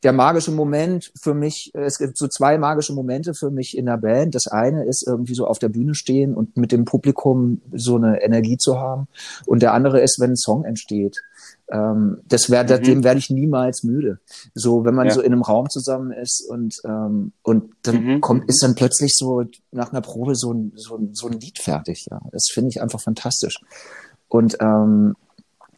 Der magische Moment für mich, es gibt so zwei magische Momente für mich in der Band. Das eine ist irgendwie so auf der Bühne stehen und mit dem Publikum so eine Energie zu haben. Und der andere ist, wenn ein Song entsteht. Ähm, das wär, mhm. dem werde ich niemals müde. So, wenn man ja. so in einem Raum zusammen ist und ähm, und dann mhm. kommt, ist dann plötzlich so nach einer Probe so ein so ein, so ein Lied fertig. Ja, das finde ich einfach fantastisch. Und ähm,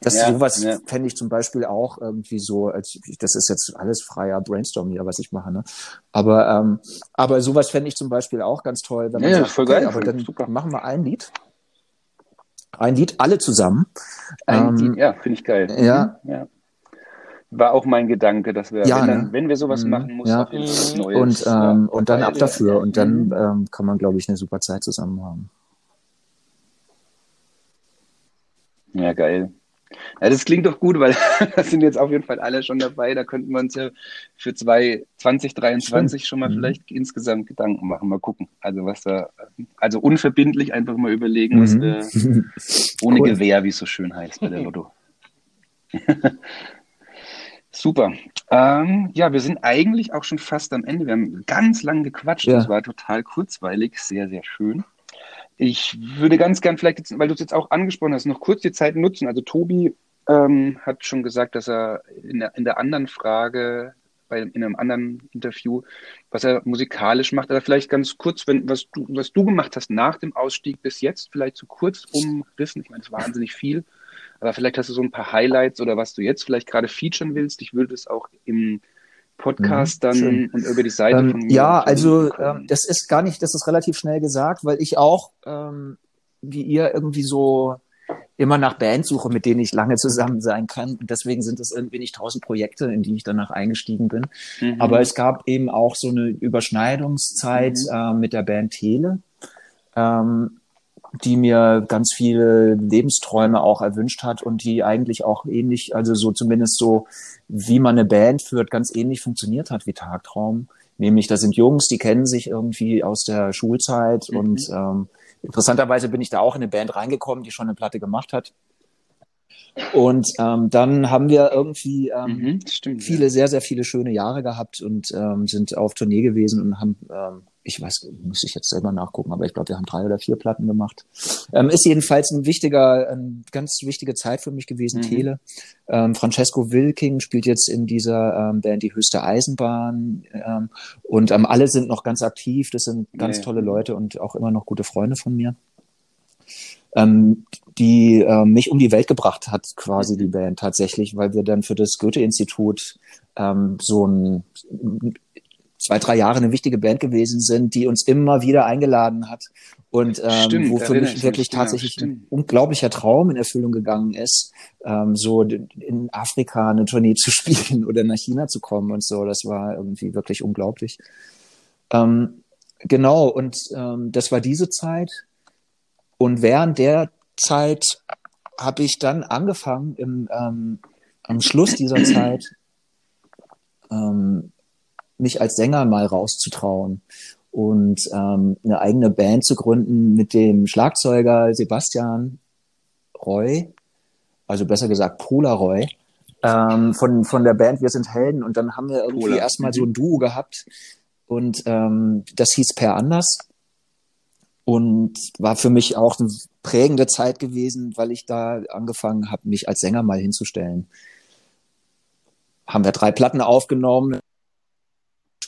das ja, sowas ja. fände ich zum Beispiel auch irgendwie so, als das ist jetzt alles freier Brainstorm hier, was ich mache, ne? Aber ähm, aber sowas fände ich zum Beispiel auch ganz toll, wenn man ja, sagt, voll geil, okay, aber dann super. machen wir ein Lied. Ein Lied, alle zusammen. Ein ähm, Lied, ja, finde ich geil. Ja. Mhm, ja. War auch mein Gedanke, dass wir, ja, wenn, dann, ne? wenn wir sowas mhm, machen, muss ja. auf jeden Fall was Neues. Und, ähm, und dann ab dafür. Und dann mhm. ähm, kann man, glaube ich, eine super Zeit zusammen haben. Ja, geil. Ja, das klingt doch gut, weil da sind jetzt auf jeden Fall alle schon dabei. Da könnten wir uns ja für zwei, 2023 schon mal mhm. vielleicht insgesamt Gedanken machen. Mal gucken. Also was da, also unverbindlich einfach mal überlegen, mhm. was wir ohne cool. Gewehr, wie es so schön heißt bei der Lotto. Super. Ähm, ja, wir sind eigentlich auch schon fast am Ende. Wir haben ganz lang gequatscht. Ja. Das war total kurzweilig, sehr, sehr schön. Ich würde ganz gern vielleicht, jetzt, weil du es jetzt auch angesprochen hast, noch kurz die Zeit nutzen. Also Tobi ähm, hat schon gesagt, dass er in der, in der anderen Frage, bei, in einem anderen Interview, was er musikalisch macht, aber vielleicht ganz kurz, wenn, was du, was du gemacht hast nach dem Ausstieg bis jetzt, vielleicht zu so kurz umrissen. Ich meine, es ist wahnsinnig viel, aber vielleicht hast du so ein paar Highlights oder was du jetzt vielleicht gerade featuren willst. Ich würde es auch im Podcast dann schön. und über die Seite ähm, von mir. Ja, also ähm, das ist gar nicht, das ist relativ schnell gesagt, weil ich auch, ähm, wie ihr, irgendwie so immer nach Bands suche, mit denen ich lange zusammen sein kann. Und deswegen sind es irgendwie nicht tausend Projekte, in die ich danach eingestiegen bin. Mhm. Aber es gab eben auch so eine Überschneidungszeit mhm. äh, mit der Band Tele. Ähm, die mir ganz viele Lebensträume auch erwünscht hat und die eigentlich auch ähnlich, also so zumindest so, wie man eine Band führt, ganz ähnlich funktioniert hat wie Tagtraum. Nämlich, da sind Jungs, die kennen sich irgendwie aus der Schulzeit mhm. und ähm, interessanterweise bin ich da auch in eine Band reingekommen, die schon eine Platte gemacht hat. Und ähm, dann haben wir irgendwie ähm, mhm, stimmt, viele, ja. sehr, sehr viele schöne Jahre gehabt und ähm, sind auf Tournee gewesen und haben ähm, ich weiß, muss ich jetzt selber nachgucken, aber ich glaube, wir haben drei oder vier Platten gemacht. Ähm, ist jedenfalls ein wichtiger, eine ganz wichtige Zeit für mich gewesen, mhm. Tele. Ähm, Francesco Wilking spielt jetzt in dieser ähm, Band die höchste Eisenbahn ähm, und ähm, alle sind noch ganz aktiv. Das sind ganz ja. tolle Leute und auch immer noch gute Freunde von mir. Ähm, die äh, mich um die Welt gebracht hat, quasi die Band tatsächlich, weil wir dann für das Goethe-Institut ähm, so ein zwei, drei Jahre eine wichtige Band gewesen sind, die uns immer wieder eingeladen hat und ähm, stimmt, wo für mich wirklich tatsächlich ja, ein unglaublicher Traum in Erfüllung gegangen ist, ähm, so in Afrika eine Tournee zu spielen oder nach China zu kommen und so. Das war irgendwie wirklich unglaublich. Ähm, genau, und ähm, das war diese Zeit. Und während der Zeit habe ich dann angefangen, im, ähm, am Schluss dieser Zeit ähm, mich als Sänger mal rauszutrauen und ähm, eine eigene Band zu gründen mit dem Schlagzeuger Sebastian Roy, also besser gesagt Polaroy, ähm, von, von der Band Wir sind Helden. Und dann haben wir irgendwie Polar. erstmal so ein Duo gehabt und ähm, das hieß Per Anders und war für mich auch eine prägende Zeit gewesen, weil ich da angefangen habe, mich als Sänger mal hinzustellen. Haben wir drei Platten aufgenommen,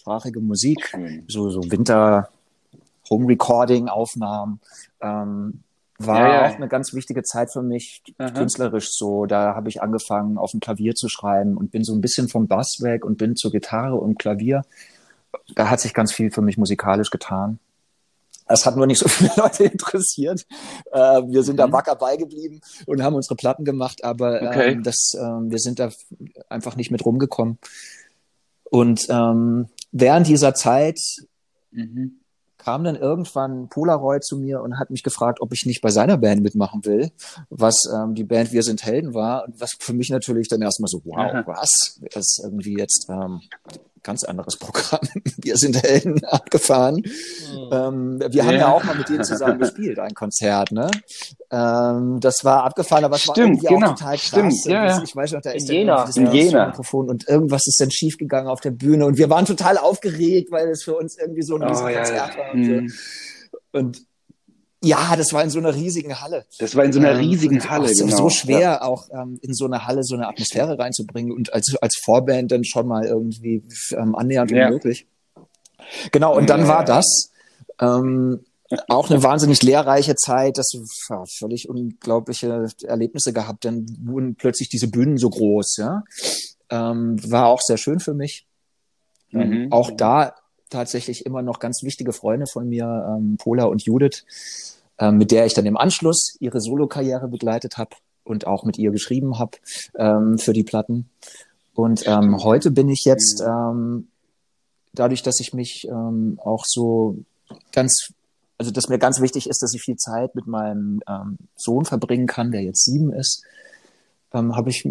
deutschsprachige Musik, so, so Winter Home Recording Aufnahmen. Ähm, war ja, ja. auch eine ganz wichtige Zeit für mich, Aha. künstlerisch so. Da habe ich angefangen, auf dem Klavier zu schreiben und bin so ein bisschen vom Bass weg und bin zur Gitarre und Klavier. Da hat sich ganz viel für mich musikalisch getan. Es hat nur nicht so viele Leute interessiert. Äh, wir sind mhm. da wacker beigeblieben und haben unsere Platten gemacht, aber okay. ähm, das, ähm, wir sind da einfach nicht mit rumgekommen. Und ähm, während dieser Zeit mhm. kam dann irgendwann Polaroid zu mir und hat mich gefragt, ob ich nicht bei seiner Band mitmachen will, was ähm, die Band Wir sind Helden war und was für mich natürlich dann erstmal so, wow, Aha. was? Das ist irgendwie jetzt, ähm, ganz anderes Programm. Wir sind Helden abgefahren. Mhm. Ähm, wir ja. haben ja auch mal mit denen zusammen gespielt, ein Konzert, ne? Ähm, das war abgefahren, aber es war irgendwie genau. auch total krass. Stimmt, ja, ja. Ich weiß noch, da ist in Jena. das in Jena. Mikrofon und irgendwas ist dann schiefgegangen auf der Bühne und wir waren total aufgeregt, weil es für uns irgendwie so ein oh, ja, Konzert war. Und, mhm. und ja, das war in so einer riesigen Halle. Das war in so einer ähm, riesigen Halle, genau. So schwer, ja. auch ähm, in so eine Halle so eine Atmosphäre reinzubringen und als, als Vorband dann schon mal irgendwie ähm, annähernd ja. unmöglich. Genau, und dann ja. war das ähm, auch eine wahnsinnig lehrreiche Zeit. Das war völlig unglaubliche Erlebnisse gehabt. Dann wurden plötzlich diese Bühnen so groß, ja. Ähm, war auch sehr schön für mich. Ähm, mhm. auch da tatsächlich immer noch ganz wichtige Freunde von mir, ähm, Pola und Judith, ähm, mit der ich dann im Anschluss ihre Solokarriere begleitet habe und auch mit ihr geschrieben habe ähm, für die Platten. Und ähm, heute bin ich jetzt, ähm, dadurch, dass ich mich ähm, auch so ganz, also dass mir ganz wichtig ist, dass ich viel Zeit mit meinem ähm, Sohn verbringen kann, der jetzt sieben ist, ähm, habe ich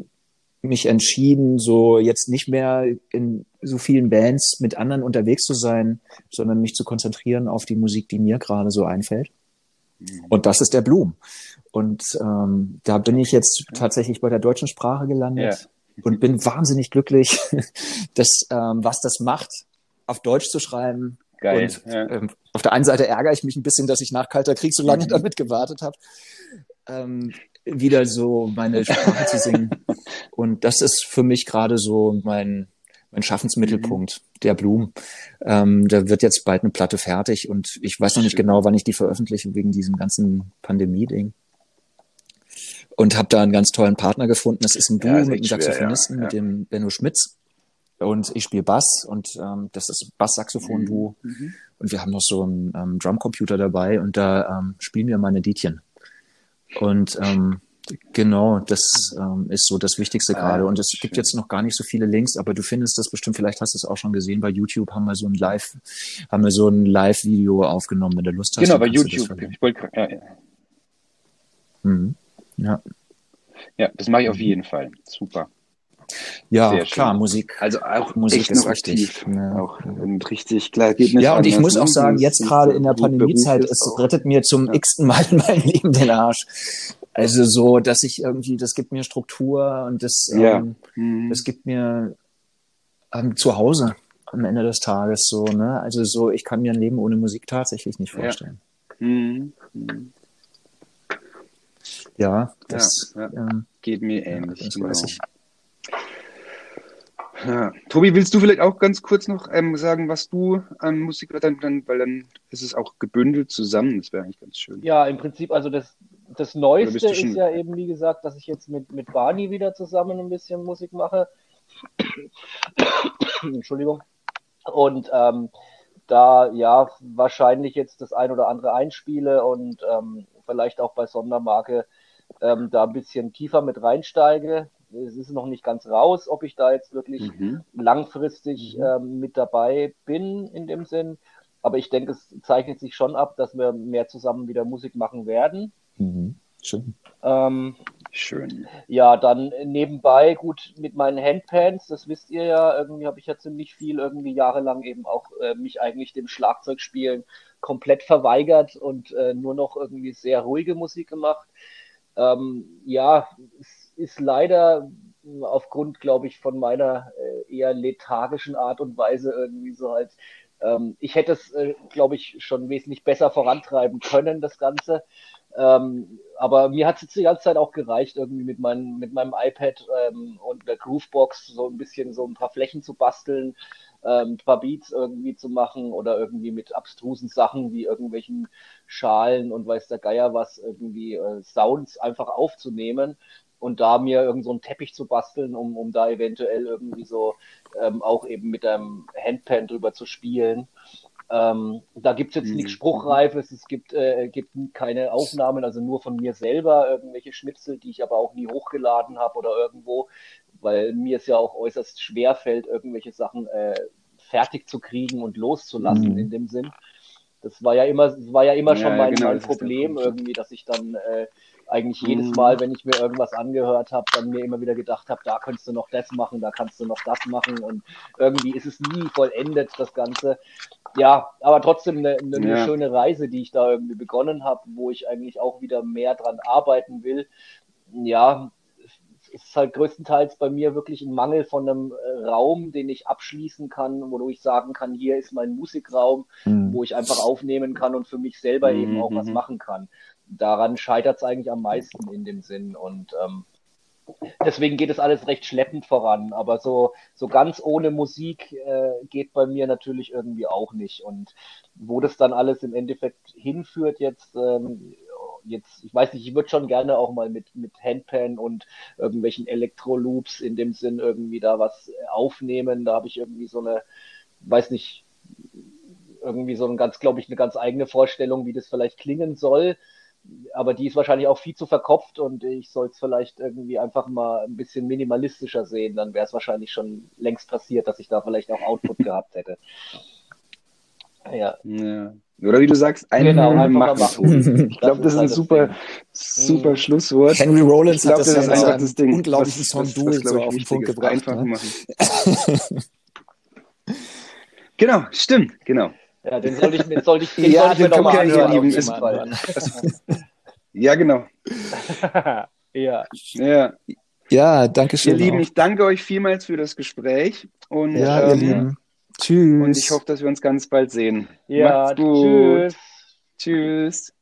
mich entschieden, so jetzt nicht mehr in so vielen Bands mit anderen unterwegs zu sein, sondern mich zu konzentrieren auf die Musik, die mir gerade so einfällt. Mhm. Und das ist der Blum. Und ähm, da bin ich jetzt tatsächlich bei der deutschen Sprache gelandet ja. und bin wahnsinnig glücklich, dass ähm, was das macht, auf Deutsch zu schreiben. Geil. Und ja. ähm, auf der einen Seite ärgere ich mich ein bisschen, dass ich nach Kalter Krieg so lange mhm. damit gewartet habe. Ähm, wieder so meine Sprache zu singen. Und das ist für mich gerade so mein, mein Schaffensmittelpunkt, mhm. der Blum. Ähm, da wird jetzt bald eine Platte fertig und ich weiß noch nicht genau, wann ich die veröffentliche wegen diesem ganzen Pandemie-Ding. Und habe da einen ganz tollen Partner gefunden. Das ist ein Duo ja, mit einem Saxophonisten, ja, ja. mit dem Benno Schmitz. Und ich spiele Bass und ähm, das ist Bass-Saxophon-Duo. Mhm. mhm. Und wir haben noch so einen ähm, Drumcomputer dabei und da ähm, spielen wir meine Liedchen. Und ähm, genau, das ähm, ist so das Wichtigste ah, gerade. Und es gibt jetzt noch gar nicht so viele Links, aber du findest das bestimmt, vielleicht hast du es auch schon gesehen, bei YouTube haben wir so ein Live, haben wir so ein Live-Video aufgenommen, wenn du Lust hast. Genau, bei YouTube. Ich wollte, ja, ja. Mhm. ja. Ja, das mache ich auf jeden Fall. Super. Ja, Sehr klar, schön. Musik. Also auch Musik ist richtig. Ja. Auch und richtig klar geht Ja, und ich muss auch sagen, jetzt gerade in der Pandemiezeit, es rettet mir zum ja. x-ten Mal in meinem Leben den Arsch. Also so, dass ich irgendwie, das gibt mir Struktur und das, ja. ähm, mhm. das gibt mir ähm, zu Hause am Ende des Tages so, ne? Also so, ich kann mir ein Leben ohne Musik tatsächlich nicht vorstellen. Ja, mhm. Mhm. ja das ja, ähm, geht mir ähnlich. das genau. weiß ich. Ja. Tobi, willst du vielleicht auch ganz kurz noch ähm, sagen, was du an Musik dann, dann, weil dann ist es auch gebündelt zusammen, das wäre eigentlich ganz schön. Ja, im Prinzip, also das, das Neueste ist ja eben, wie gesagt, dass ich jetzt mit, mit Barney wieder zusammen ein bisschen Musik mache. Entschuldigung. Und ähm, da ja wahrscheinlich jetzt das ein oder andere einspiele und ähm, vielleicht auch bei Sondermarke ähm, da ein bisschen tiefer mit reinsteige es ist noch nicht ganz raus, ob ich da jetzt wirklich mhm. langfristig mhm. Ähm, mit dabei bin in dem Sinn. Aber ich denke, es zeichnet sich schon ab, dass wir mehr zusammen wieder Musik machen werden. Mhm. Schön. Ähm, Schön. Ja, dann nebenbei, gut, mit meinen Handpans, das wisst ihr ja, irgendwie habe ich ja ziemlich viel, irgendwie jahrelang eben auch äh, mich eigentlich dem Schlagzeugspielen komplett verweigert und äh, nur noch irgendwie sehr ruhige Musik gemacht. Ähm, ja, es ist leider aufgrund, glaube ich, von meiner äh, eher lethargischen Art und Weise irgendwie so halt. Ähm, ich hätte es, äh, glaube ich, schon wesentlich besser vorantreiben können, das Ganze. Ähm, aber mir hat es jetzt die ganze Zeit auch gereicht, irgendwie mit, mein, mit meinem iPad ähm, und der Groovebox so ein bisschen so ein paar Flächen zu basteln, ähm, ein paar Beats irgendwie zu machen oder irgendwie mit abstrusen Sachen wie irgendwelchen Schalen und weiß der Geier was, irgendwie äh, Sounds einfach aufzunehmen und da mir irgend so einen Teppich zu basteln, um, um da eventuell irgendwie so ähm, auch eben mit einem Handpan drüber zu spielen. Ähm, da gibt es jetzt mhm. nichts Spruchreifes, es gibt, äh, gibt keine Aufnahmen, also nur von mir selber irgendwelche Schnipsel, die ich aber auch nie hochgeladen habe oder irgendwo, weil mir es ja auch äußerst schwer fällt, irgendwelche Sachen äh, fertig zu kriegen und loszulassen mhm. in dem Sinn. Das war ja immer, war ja immer ja, schon mein, genau, mein Problem irgendwie, dass ich dann äh, eigentlich jedes mhm. Mal, wenn ich mir irgendwas angehört habe, dann mir immer wieder gedacht habe, da könntest du noch das machen, da kannst du noch das machen und irgendwie ist es nie vollendet, das Ganze. Ja, aber trotzdem eine, eine ja. schöne Reise, die ich da irgendwie begonnen habe, wo ich eigentlich auch wieder mehr dran arbeiten will. Ja, es ist halt größtenteils bei mir wirklich ein Mangel von einem äh, Raum, den ich abschließen kann, wo ich sagen kann, hier ist mein Musikraum, mhm. wo ich einfach aufnehmen kann und für mich selber mhm. eben auch was mhm. machen kann daran scheitert es eigentlich am meisten in dem Sinn. Und ähm, deswegen geht es alles recht schleppend voran. Aber so, so ganz ohne Musik äh, geht bei mir natürlich irgendwie auch nicht. Und wo das dann alles im Endeffekt hinführt jetzt, ähm, jetzt, ich weiß nicht, ich würde schon gerne auch mal mit, mit Handpan und irgendwelchen Elektro-Loops in dem Sinn irgendwie da was aufnehmen. Da habe ich irgendwie so eine, weiß nicht, irgendwie so ein ganz, glaube ich, eine ganz eigene Vorstellung, wie das vielleicht klingen soll aber die ist wahrscheinlich auch viel zu verkopft und ich soll es vielleicht irgendwie einfach mal ein bisschen minimalistischer sehen. Dann wäre es wahrscheinlich schon längst passiert, dass ich da vielleicht auch Output gehabt hätte. Ja. ja. Oder wie du sagst, einen genau, einfach machen. Ich glaube, das, ist ein halt super, Ding. super mhm. Schlusswort. Henry Rollins ich glaub, hat das, das ist einfach das Ding. unglaublichen Song Duel so auf den Punkt gebracht. Einfach ne? machen. genau, stimmt, genau. Ja, den sollte ich, den sollte ich, den ja, sollte ich mir nochmal anhören. Lieben, ist ja, genau. ja. Ja. Ja, danke schön. Ihr Lieben, ich danke euch vielmals für das Gespräch. Und, ja, ihr ähm, Lieben. Tschüss. Und ich hoffe, dass wir uns ganz bald sehen. Ja, Macht's gut. Tschüss. Tschüss.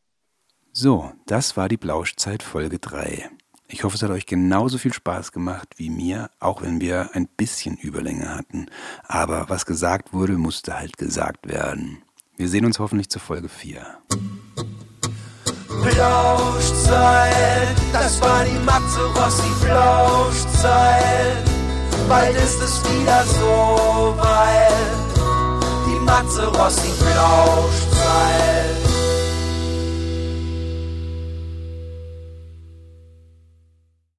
So, das war die Blauschzeit Folge 3. Ich hoffe, es hat euch genauso viel Spaß gemacht wie mir, auch wenn wir ein bisschen Überlänge hatten. Aber was gesagt wurde, musste halt gesagt werden. Wir sehen uns hoffentlich zur Folge 4. Flauschzeit, das war die Matze Rossi Flauschzeit. Bald ist es wieder so weit. Die Matze Rossi Flauschzeit.